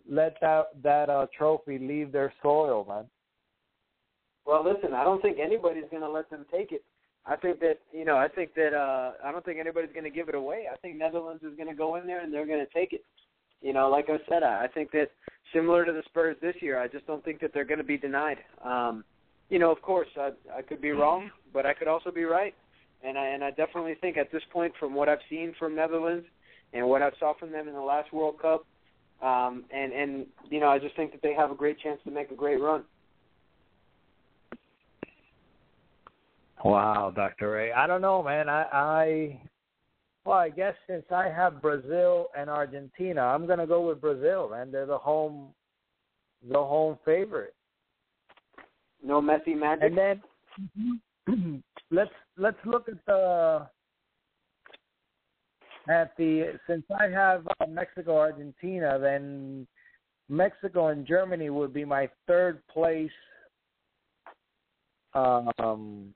Speaker 3: let that that uh, trophy leave their soil, man.
Speaker 2: Well, listen, I don't think anybody's going to let them take it. I think that you know, I think that uh I don't think anybody's going to give it away. I think Netherlands is going to go in there and they're going to take it. You know, like I said, I, I think that similar to the Spurs this year, I just don't think that they're going to be denied. Um, you know, of course, I I could be wrong, but I could also be right. And I and I definitely think at this point, from what I've seen from Netherlands and what I saw from them in the last World Cup, um, and and you know, I just think that they have a great chance to make a great run.
Speaker 3: Wow, Dr. Ray. I don't know, man. I, I well, I guess since I have Brazil and Argentina, I'm gonna go with Brazil, and They're the home the home favorite.
Speaker 2: No Messi magic.
Speaker 3: And then let's let's look at the at the since I have uh, Mexico Argentina, then Mexico and Germany would be my third place um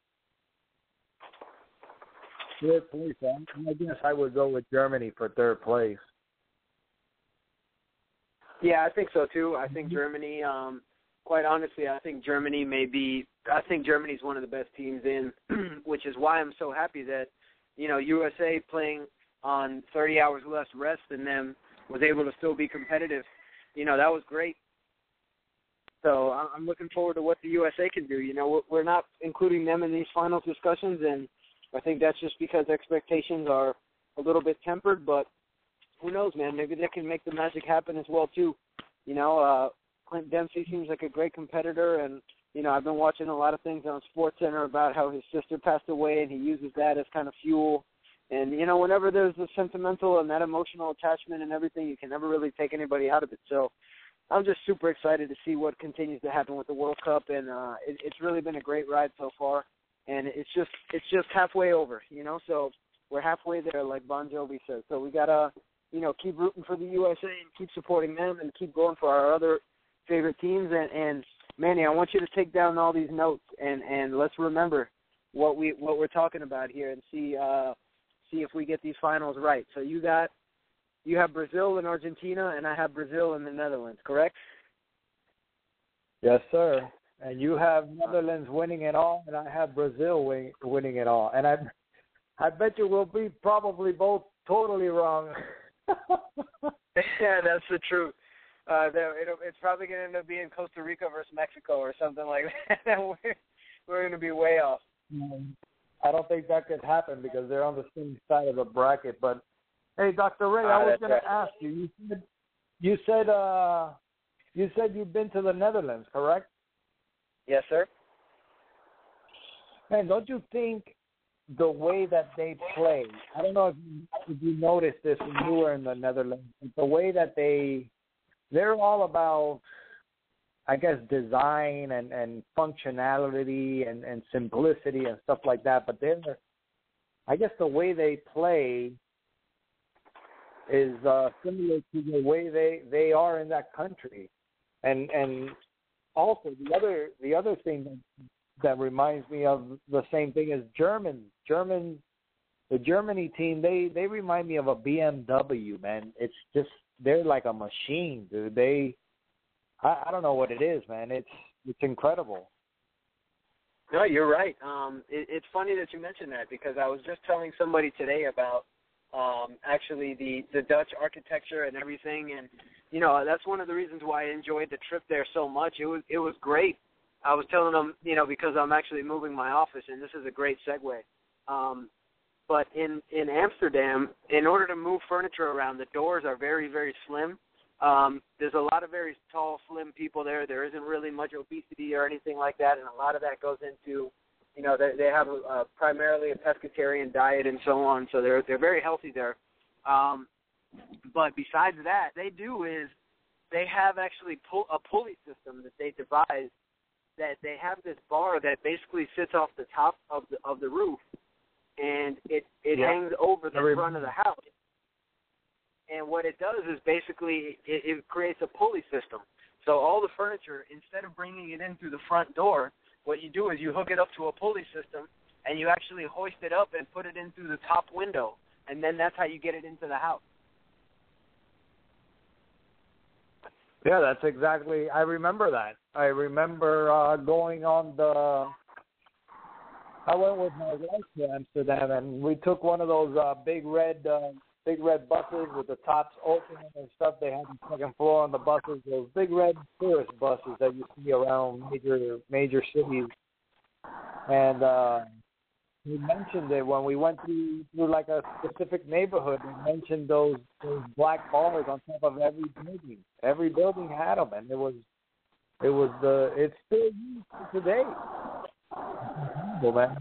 Speaker 3: third place. I guess I would go with Germany for third place.
Speaker 2: Yeah, I think so too. I think Germany. Um, quite honestly, I think Germany may be. I think Germany's one of the best teams in, which is why I'm so happy that you know USA playing on 30 hours less rest than them was able to still be competitive. You know that was great. So I'm looking forward to what the USA can do. You know, we're not including them in these finals discussions, and I think that's just because expectations are a little bit tempered, but who knows, man? Maybe they can make the magic happen as well too. You know, uh Clint Dempsey seems like a great competitor and you know, I've been watching a lot of things on Sports Center about how his sister passed away and he uses that as kind of fuel. And you know, whenever there's a sentimental and that emotional attachment and everything, you can never really take anybody out of it. So I'm just super excited to see what continues to happen with the World Cup, and uh, it, it's really been a great ride so far and it's just it's just halfway over, you know. So we're halfway there, like Bon Jovi says. So we gotta, you know, keep rooting for the USA and keep supporting them, and keep going for our other favorite teams. And, and Manny, I want you to take down all these notes and and let's remember what we what we're talking about here, and see uh see if we get these finals right. So you got you have Brazil and Argentina, and I have Brazil and the Netherlands, correct?
Speaker 3: Yes, sir and you have Netherlands winning it all, and I have Brazil win, winning it all. And I, I bet you we'll be probably both totally wrong.
Speaker 2: yeah, that's the truth. Uh, it'll, it's probably going to end up being Costa Rica versus Mexico or something like that. we're we're going to be way off.
Speaker 3: I don't think that could happen because they're on the same side of the bracket. But hey, Dr. Ray, I was going
Speaker 2: right.
Speaker 3: to ask you. You said you said uh, you said you've been to the Netherlands, correct?
Speaker 2: Yes, sir.
Speaker 3: Man, don't you think the way that they play? I don't know if you, if you noticed this when you were in the Netherlands. The way that they they're all about, I guess, design and and functionality and and simplicity and stuff like that. But they're, I guess, the way they play is uh, similar to the way they they are in that country, and and also the other the other thing that, reminds me of the same thing is German German the Germany team they they remind me of a BMW man. It's just they're like a machine dude. They I, I don't know what it is man. It's it's incredible.
Speaker 2: No you're right. Um it, it's funny that you mentioned that because I was just telling somebody today about um actually the the Dutch architecture and everything and you know, that's one of the reasons why I enjoyed the trip there so much. It was it was great. I was telling them, you know, because I'm actually moving my office, and this is a great segue. Um, but in in Amsterdam, in order to move furniture around, the doors are very very slim. Um, there's a lot of very tall, slim people there. There isn't really much obesity or anything like that, and a lot of that goes into, you know, they they have a, a primarily a pescatarian diet and so on. So they're they're very healthy there. Um, but besides that, they do is they have actually pull, a pulley system that they devised that they have this bar that basically sits off the top of the of the roof, and it it
Speaker 3: yeah.
Speaker 2: hangs over the
Speaker 3: Very
Speaker 2: front of the house. And what it does is basically it, it creates a pulley system. So all the furniture, instead of bringing it in through the front door, what you do is you hook it up to a pulley system and you actually hoist it up and put it in through the top window, and then that's how you get it into the house.
Speaker 3: Yeah, that's exactly. I remember that. I remember uh going on the. I went with my wife to Amsterdam, and we took one of those uh big red, uh, big red buses with the tops open and stuff. They had the second floor on the buses. Those big red tourist buses that you see around major major cities. And uh he mentioned it when we went through through like a specific neighborhood. He mentioned those those black bars on top of every building. Every building had them, and it was it was the it's still used today. Well, man,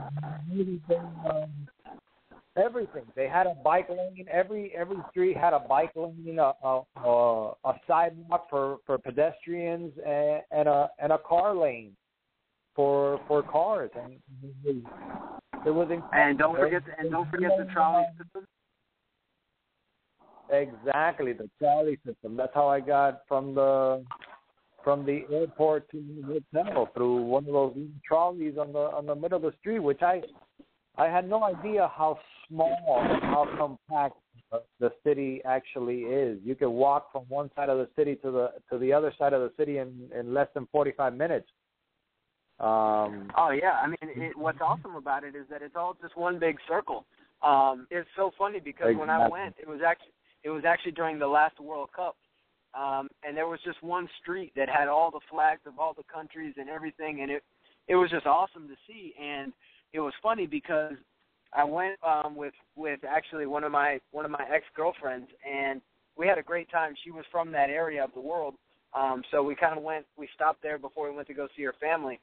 Speaker 3: everything. They had a bike lane. Every every street had a bike lane, a a, a, a sidewalk for for pedestrians, and, and a and a car lane for for cars. And it was incredible.
Speaker 2: And don't forget, the, and don't forget the trolley system.
Speaker 3: Exactly, the trolley system. That's how I got from the from the airport to the hotel through one of those trolleys on the on the middle of the street, which I I had no idea how small and how compact the city actually is. You could walk from one side of the city to the to the other side of the city in in less than 45 minutes. Um,
Speaker 2: oh yeah, I mean, it, what's awesome about it is that it's all just one big circle. Um, it's so funny because
Speaker 3: exactly.
Speaker 2: when I went, it was actually it was actually during the last World Cup, um, and there was just one street that had all the flags of all the countries and everything, and it it was just awesome to see. And it was funny because I went um, with with actually one of my one of my ex girlfriends, and we had a great time. She was from that area of the world, um, so we kind of went. We stopped there before we went to go see her family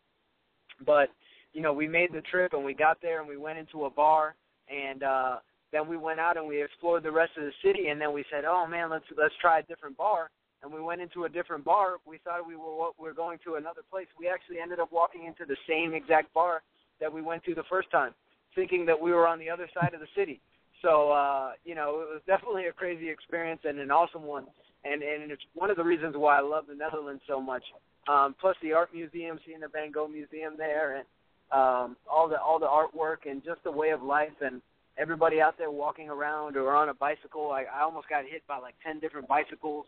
Speaker 2: but you know, we made the trip and we got there and we went into a bar and uh then we went out and we explored the rest of the city and then we said, "Oh man, let's let's try a different bar." And we went into a different bar. We thought we were we were going to another place. We actually ended up walking into the same exact bar that we went to the first time, thinking that we were on the other side of the city. So, uh, you know, it was definitely a crazy experience and an awesome one. And and it's one of the reasons why I love the Netherlands so much um, plus the art museum, seeing the Van Gogh museum there, and um, all the all the artwork and just the way of life and everybody out there walking around or on a bicycle. I, I almost got hit by like ten different bicycles.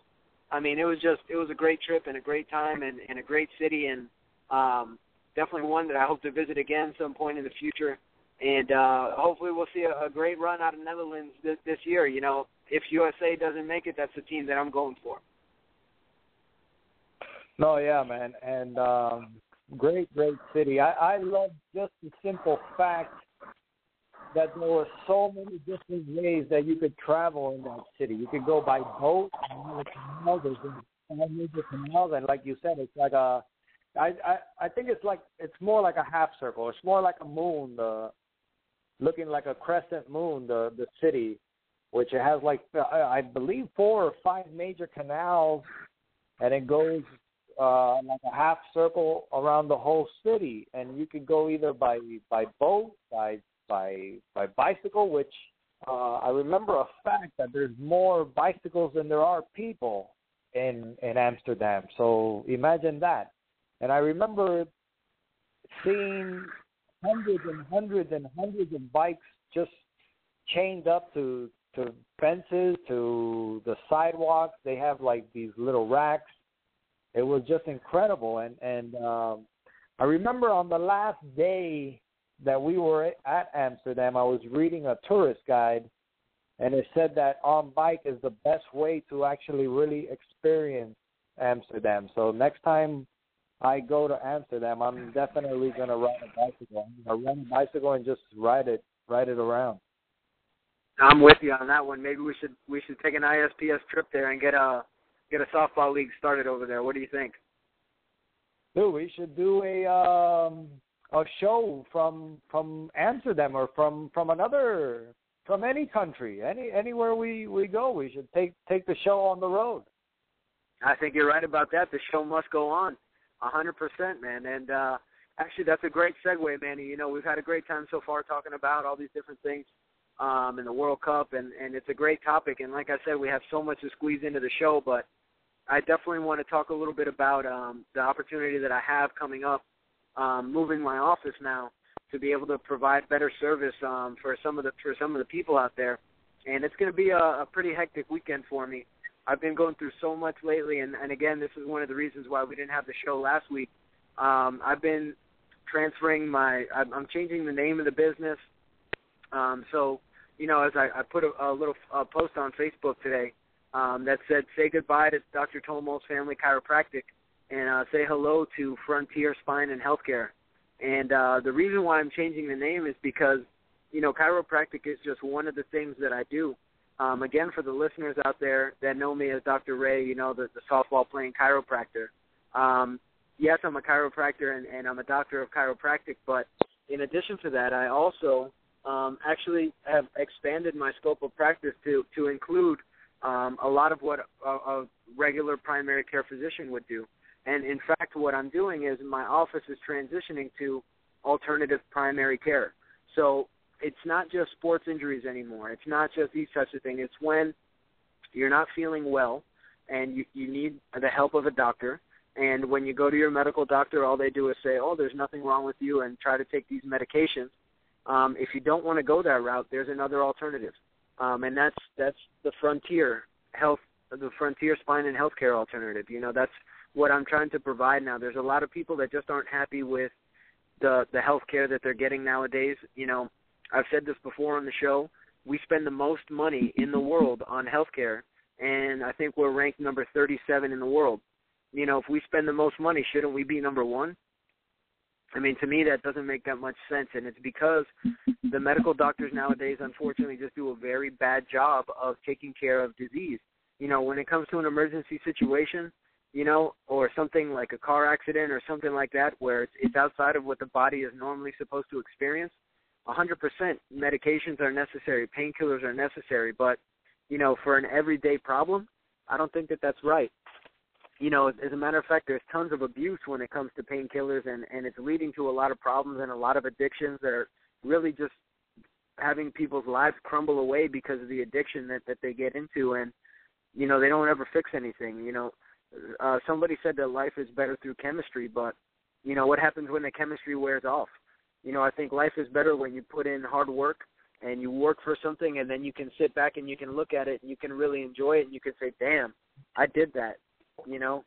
Speaker 2: I mean, it was just it was a great trip and a great time and, and a great city and um, definitely one that I hope to visit again some point in the future. And uh, hopefully we'll see a, a great run out of Netherlands this, this year. You know, if USA doesn't make it, that's the team that I'm going for.
Speaker 3: No, yeah, man, and um, great, great city. I, I love just the simple fact that there were so many different ways that you could travel in that city. You could go by boat, canals, there's five major canals, and like you said, it's like a. I, I I think it's like it's more like a half circle. It's more like a moon, the looking like a crescent moon. The the city, which it has like I believe four or five major canals, and it goes uh, like a half circle around the whole city, and you can go either by by boat, by by by bicycle. Which uh, I remember a fact that there's more bicycles than there are people in in Amsterdam. So imagine that. And I remember seeing hundreds and hundreds and hundreds of bikes just chained up to to fences, to the sidewalks. They have like these little racks it was just incredible. And and um, I remember on the last day that we were at Amsterdam, I was reading a tourist guide, and it said that on bike is the best way to actually really experience Amsterdam. So next time I go to Amsterdam, I'm definitely gonna ride a bicycle. I'm gonna rent a bicycle and just ride it, ride it around.
Speaker 2: I'm with you on that one. Maybe we should we should take an ISPS trip there and get a get a softball league started over there. What do you think?
Speaker 3: Dude, we should do a um a show from from Amsterdam or from from another from any country, any anywhere we we go. We should take take the show on the road.
Speaker 2: I think you're right about that. The show must go on, a hundred percent, man. And uh actually, that's a great segue, Manny. You know, we've had a great time so far talking about all these different things um in the World Cup, and and it's a great topic. And like I said, we have so much to squeeze into the show, but I definitely want to talk a little bit about um, the opportunity that I have coming up, um, moving my office now to be able to provide better service um, for some of the for some of the people out there, and it's going to be a, a pretty hectic weekend for me. I've been going through so much lately, and, and again, this is one of the reasons why we didn't have the show last week. Um, I've been transferring my, I'm, I'm changing the name of the business. Um, so, you know, as I, I put a, a little uh, post on Facebook today um, that said, "Say goodbye to Dr. Tomos Family Chiropractic, and uh, say hello to Frontier Spine and Healthcare." And uh, the reason why I'm changing the name is because, you know, chiropractic is just one of the things that I do. Um, again, for the listeners out there that know me as Dr. Ray, you know, the, the softball playing chiropractor. Um, yes, I'm a chiropractor and, and I'm a doctor of chiropractic, but in addition to that, I also um, actually have expanded my scope of practice to to include um, a lot of what a, a regular primary care physician would do. And in fact, what I'm doing is my office is transitioning to alternative primary care. So it's not just sports injuries anymore. It's not just these types of things. It's when you're not feeling well and you, you need the help of a doctor. And when you go to your medical doctor, all they do is say, "Oh, there's nothing wrong with you," and try to take these medications. Um, if you don't want to go that route, there's another alternative, um, and that's that's the frontier health, the frontier spine and healthcare alternative. You know, that's what I'm trying to provide now. There's a lot of people that just aren't happy with the the health care that they're getting nowadays. You know, I've said this before on the show. We spend the most money in the world on healthcare, and I think we're ranked number 37 in the world. You know, if we spend the most money, shouldn't we be number one? I mean, to me, that doesn't make that much sense, and it's because the medical doctors nowadays, unfortunately, just do a very bad job of taking care of disease. You know, when it comes to an emergency situation, you know, or something like a car accident or something like that, where it's, it's outside of what the body is normally supposed to experience, 100% medications are necessary, painkillers are necessary, but you know, for an everyday problem, I don't think that that's right. You know, as a matter of fact, there's tons of abuse when it comes to painkillers, and and it's leading to a lot of problems and a lot of addictions that are really just having people's lives crumble away because of the addiction that that they get into, and you know, they don't ever fix anything. You know, uh, somebody said that life is better through chemistry, but you know, what happens when the chemistry wears off? You know, I think life is better when you put in hard work and you work for something and then you can sit back and you can look at it and you can really enjoy it and you can say, "Damn, I did that." You know,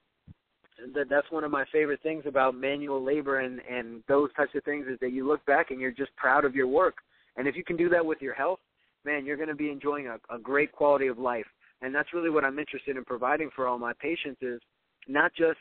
Speaker 2: that that's one of my favorite things about manual labor and and those types of things is that you look back and you're just proud of your work. And if you can do that with your health, man, you're going to be enjoying a, a great quality of life. And that's really what I'm interested in providing for all my patients is not just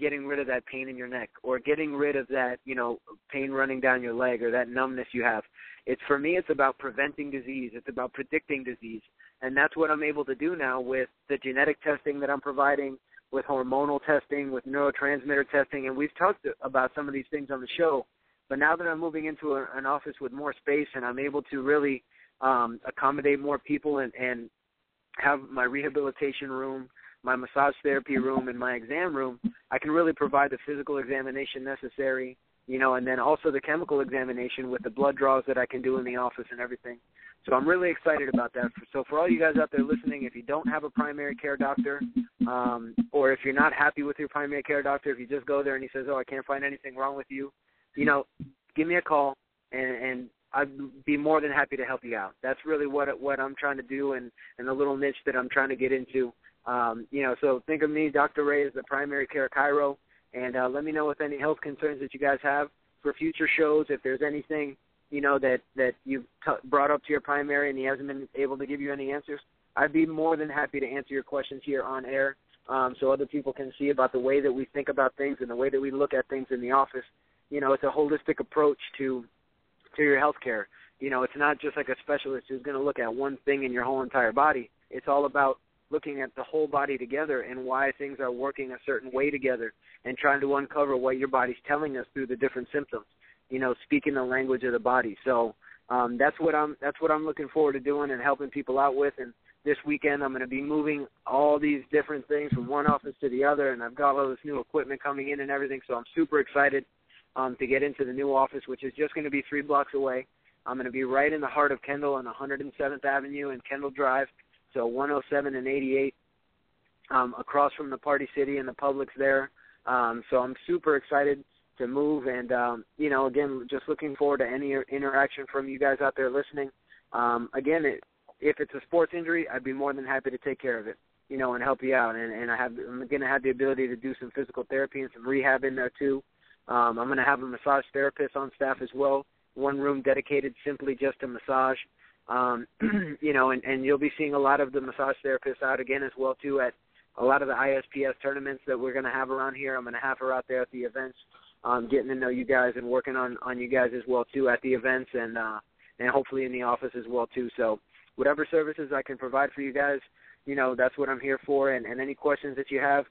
Speaker 2: getting rid of that pain in your neck or getting rid of that, you know, pain running down your leg or that numbness you have. It's for me it's about preventing disease. It's about predicting disease. And that's what I'm able to do now with the genetic testing that I'm providing, with hormonal testing, with neurotransmitter testing, and we've talked about some of these things on the show. But now that I'm moving into a, an office with more space and I'm able to really um, accommodate more people and, and have my rehabilitation room my massage therapy room and my exam room, I can really provide the physical examination necessary, you know, and then also the chemical examination with the blood draws that I can do in the office and everything. So I'm really excited about that. So for all you guys out there listening, if you don't have a primary care doctor, um, or if you're not happy with your primary care doctor, if you just go there and he says, "Oh, I can't find anything wrong with you," you know, give me a call and, and I'd be more than happy to help you out. That's really what what I'm trying to do, and and the little niche that I'm trying to get into. Um, you know, so think of me, Dr. Ray, as the primary care chiro, and uh, let me know with any health concerns that you guys have for future shows. If there's anything, you know, that that you've t- brought up to your primary and he hasn't been able to give you any answers, I'd be more than happy to answer your questions here on air, um, so other people can see about the way that we think about things and the way that we look at things in the office. You know, it's a holistic approach to to your health care. You know, it's not just like a specialist who's going to look at one thing in your whole entire body. It's all about looking at the whole body together and why things are working a certain way together and trying to uncover what your body's telling us through the different symptoms you know speaking the language of the body. So um that's what i'm that's what i'm looking forward to doing and helping people out with. And this weekend i'm going to be moving all these different things from one office to the other and i've got all this new equipment coming in and everything. So i'm super excited um to get into the new office which is just going to be three blocks away. I'm going to be right in the heart of kendall on 107th avenue and kendall drive so 107 and 88. um, across from the Party City and the Publix there. Um, so I'm super excited to move, and um, you know, again, just looking forward to any interaction from you guys out there listening. Um, again, it, if it's a sports injury, I'd be more than happy to take care of it, you know, and help you out. And, and I have, I'm going to have the ability to do some physical therapy and some rehab in there too. Um, I'm going to have a massage therapist on staff as well. One room dedicated simply just to massage. Um, you know, and, and you'll be seeing a lot of the massage therapists out again as well too at a lot of the ISPS tournaments that we're going to have around here. I'm going to have her out there at the events, um, getting to know you guys and working on on you guys as well too at the events and uh, and hopefully in the office as well too. So whatever services I can provide for you guys, you know, that's what I'm here for. And, and any questions that you have,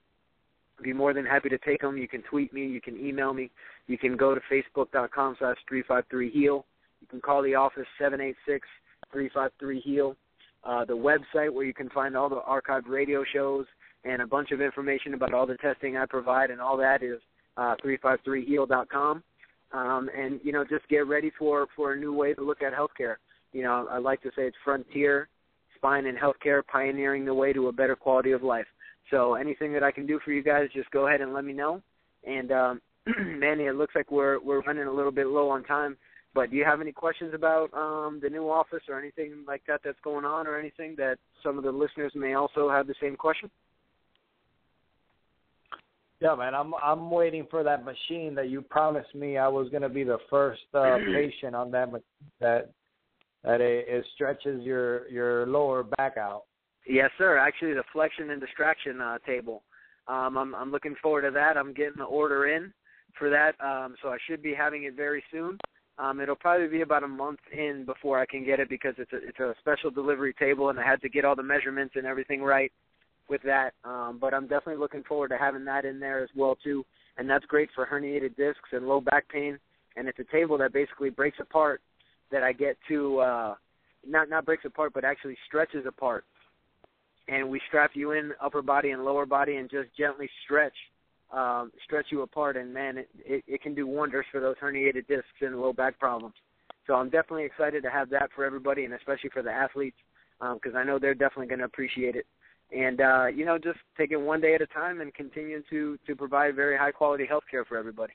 Speaker 2: I'd be more than happy to take them. You can tweet me, you can email me, you can go to facebook.com slash 353 heal. You can call the office 786 353 heal. Uh, the website where you can find all the archived radio shows and a bunch of information about all the testing I provide and all that is uh, 353heal.com. Um, and you know, just get ready for for a new way to look at healthcare. You know, I like to say it's frontier spine and healthcare, pioneering the way to a better quality of life. So anything that I can do for you guys, just go ahead and let me know. And um, Manny, it looks like we're we're running a little bit low on time. But do you have any questions about um, the new office or anything like that that's going on, or anything that some of the listeners may also have the same question?
Speaker 3: Yeah, man, I'm I'm waiting for that machine that you promised me. I was gonna be the first uh, patient on that that that it, it stretches your your lower back out.
Speaker 2: Yes, sir. Actually, the flexion and distraction uh, table. Um, I'm I'm looking forward to that. I'm getting the order in for that, um, so I should be having it very soon. Um, it'll probably be about a month in before I can get it because it's a it's a special delivery table, and I had to get all the measurements and everything right with that. Um, but I'm definitely looking forward to having that in there as well too, and that's great for herniated discs and low back pain. And it's a table that basically breaks apart that I get to uh, not not breaks apart, but actually stretches apart. And we strap you in upper body and lower body and just gently stretch um, stretch you apart. And man, it, it it can do wonders for those herniated discs and low back problems. So I'm definitely excited to have that for everybody, and especially for the athletes, because um, I know they're definitely going to appreciate it. And uh, you know, just take it one day at a time and continue to to provide very high quality health care for everybody.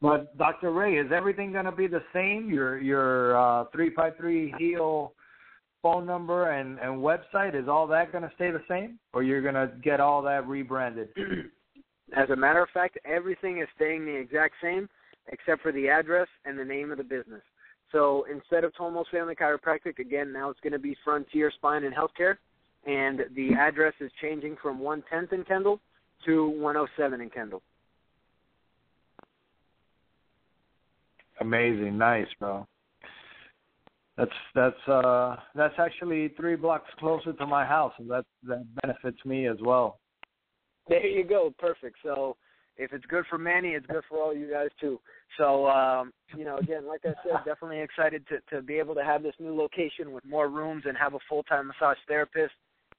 Speaker 3: But Dr. Ray, is everything going to be the same? Your your uh, three five three heal phone number and and website is all that going to stay the same, or you're going to get all that rebranded?
Speaker 2: As a matter of fact, everything is staying the exact same except for the address and the name of the business. So instead of Tomos Family Chiropractic, again, now it's going to be Frontier Spine and Healthcare, and the address is changing from 110th in Kendall to 107 in Kendall.
Speaker 3: Amazing, nice, bro. That's that's uh that's actually three blocks closer to my house, and that that benefits me as well.
Speaker 2: There you go, perfect. So if it's good for Manny, it's good for all you guys too. So um, you know, again, like I said, definitely excited to to be able to have this new location with more rooms and have a full time massage therapist.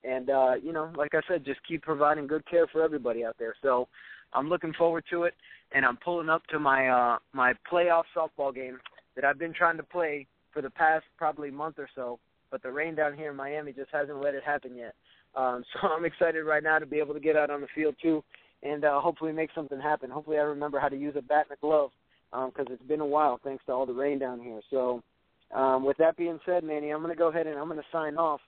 Speaker 2: And uh, you know, like I said, just keep providing good care for everybody out there. So I'm looking forward to it and I'm pulling up to my uh my playoff softball game that I've been trying to play for the past probably month or so, but the rain down here in Miami just hasn't let it happen yet. Um so I'm excited right now to be able to get out on the field too and uh hopefully make something happen. Hopefully I remember how to use a bat and a glove um cuz it's been a while thanks to all the rain down here. So um with that being said, Manny, I'm going to go ahead and I'm going to sign off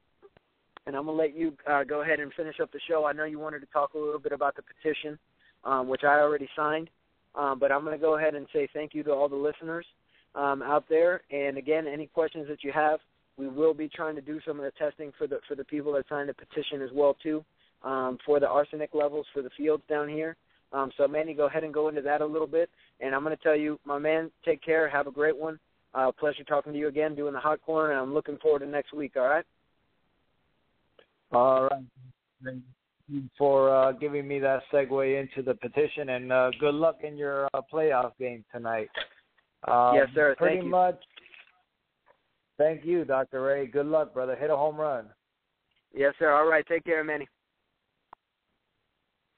Speaker 2: and I'm going to let you uh, go ahead and finish up the show. I know you wanted to talk a little bit about the petition, um, which I already signed. Um, but I'm going to go ahead and say thank you to all the listeners um, out there. And again, any questions that you have, we will be trying to do some of the testing for the for the people that signed the petition as well too, um, for the arsenic levels for the fields down here. Um, so Manny, go ahead and go into that a little bit. And I'm going to tell you, my man, take care. Have a great one. Uh, pleasure talking to you again, doing the hot corner, and I'm looking forward to next week. All right.
Speaker 3: All right for uh, giving me that segue into the petition, and uh, good luck in your uh, playoff game tonight. Um,
Speaker 2: yes, sir.
Speaker 3: Pretty
Speaker 2: thank
Speaker 3: much. Thank you, Dr. Ray. Good luck, brother. Hit a home run.
Speaker 2: Yes, sir. All right. Take care, Manny.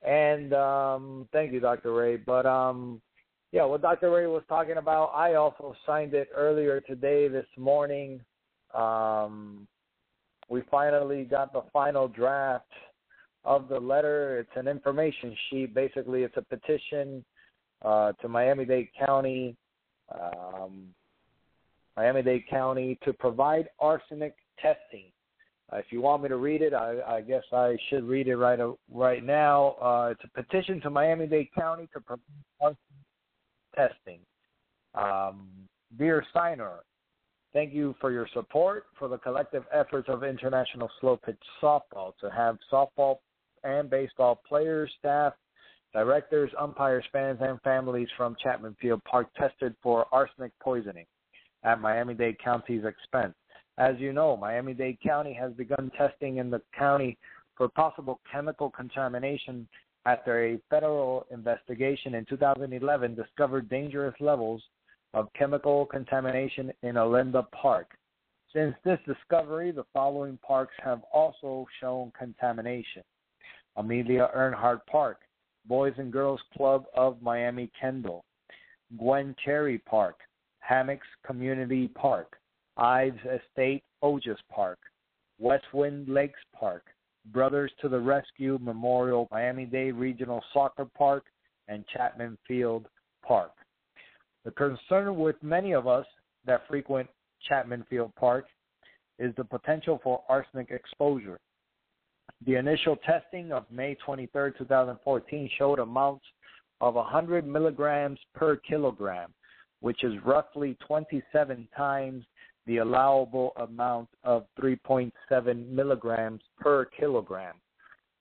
Speaker 3: And um, thank you, Dr. Ray. But um, yeah, what Dr. Ray was talking about, I also signed it earlier today, this morning. Um, we finally got the final draft of the letter. It's an information sheet. Basically, it's a petition uh, to Miami-Dade County, um, Miami-Dade County to provide arsenic testing. Uh, if you want me to read it, I, I guess I should read it right right now. Uh, it's a petition to Miami-Dade County to provide arsenic testing. Um, dear signer, thank you for your support for the collective efforts of International Slow Pitch Softball to have softball and baseball players, staff, directors, umpires, fans, and families from Chapman Field Park tested for arsenic poisoning at Miami Dade County's expense. As you know, Miami Dade County has begun testing in the county for possible chemical contamination after a federal investigation in 2011 discovered dangerous levels of chemical contamination in Olinda Park. Since this discovery, the following parks have also shown contamination Amelia Earhart Park, Boys and Girls Club of Miami Kendall, Gwen Cherry Park, Hammocks Community Park, Ives Estate Ogis Park, Westwind Lakes Park, Brothers to the Rescue Memorial Miami Dade Regional Soccer Park, and Chapman Field Park. The concern with many of us that frequent Chapman Field Park is the potential for arsenic exposure. The initial testing of May 23, 2014 showed amounts of 100 milligrams per kilogram, which is roughly 27 times the allowable amount of 3.7 milligrams per kilogram.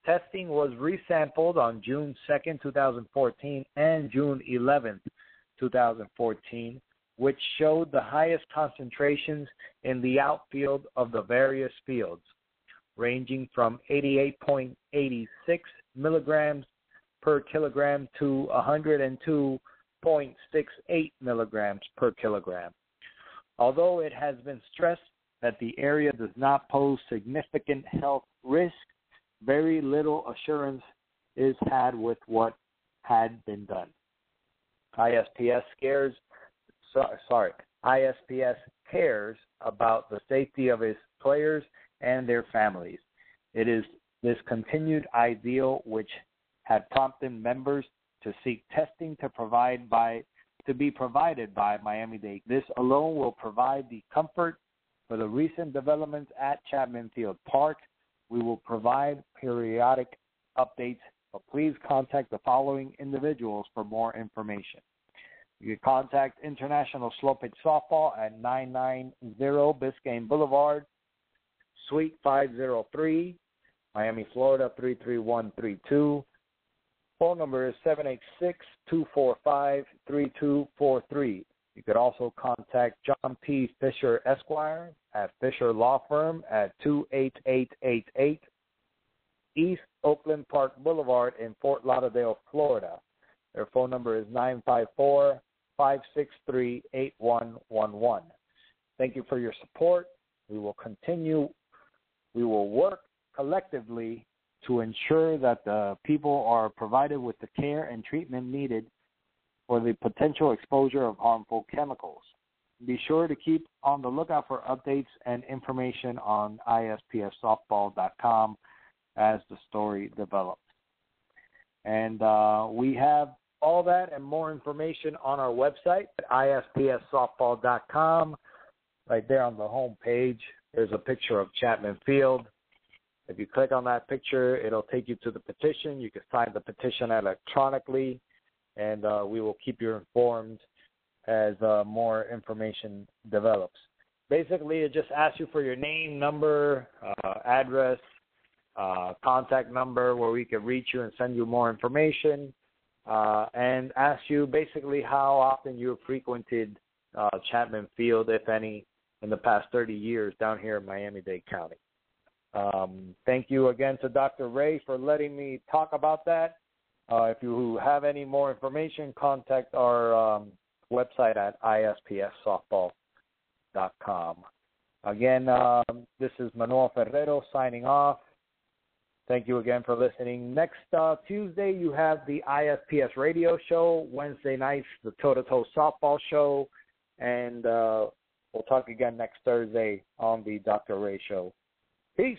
Speaker 3: Testing was resampled on June 2, 2014 and June 11, 2014, which showed the highest concentrations in the outfield of the various fields, ranging from 88.86 milligrams per kilogram to 102.68 milligrams per kilogram. Although it has been stressed that the area does not pose significant health risk, very little assurance is had with what had been done. ISPS scares, so, sorry, ISPS cares about the safety of its players and their families. It is this continued ideal which had prompted members to seek testing to provide by to be provided by Miami Dade. This alone will provide the comfort for the recent developments at Chapman Field Park. We will provide periodic updates, but please contact the following individuals for more information. You can contact International Slow Pitch Softball at 990 Biscayne Boulevard, Suite 503, Miami, Florida 33132. Phone number is 786-245-3243. You could also contact John P. Fisher Esquire at Fisher Law Firm at 28888 East Oakland Park Boulevard in Fort Lauderdale, Florida. Their phone number is 954 563 8111. Thank you for your support. We will continue, we will work collectively to ensure that the people are provided with the care and treatment needed for the potential exposure of harmful chemicals. Be sure to keep on the lookout for updates and information on ispssoftball.com as the story develops. And uh, we have all that and more information on our website at ispssoftball.com. Right there on the home page, there's a picture of Chapman Field. If you click on that picture, it'll take you to the petition. You can sign the petition electronically, and uh, we will keep you informed as uh, more information develops. Basically, it just asks you for your name, number, uh, address, uh, contact number where we can reach you and send you more information, uh, and asks you basically how often you frequented uh, Chapman Field, if any, in the past 30 years down here in Miami Dade County. Um, thank you again to Dr. Ray for letting me talk about that. Uh, if you have any more information, contact our um, website at ispssoftball.com. Again, um, this is Manuel Ferrero signing off. Thank you again for listening. Next uh, Tuesday, you have the ISPS radio show. Wednesday nights, the Toe to Toe softball show. And uh, we'll talk again next Thursday on the Dr. Ray show. Peace.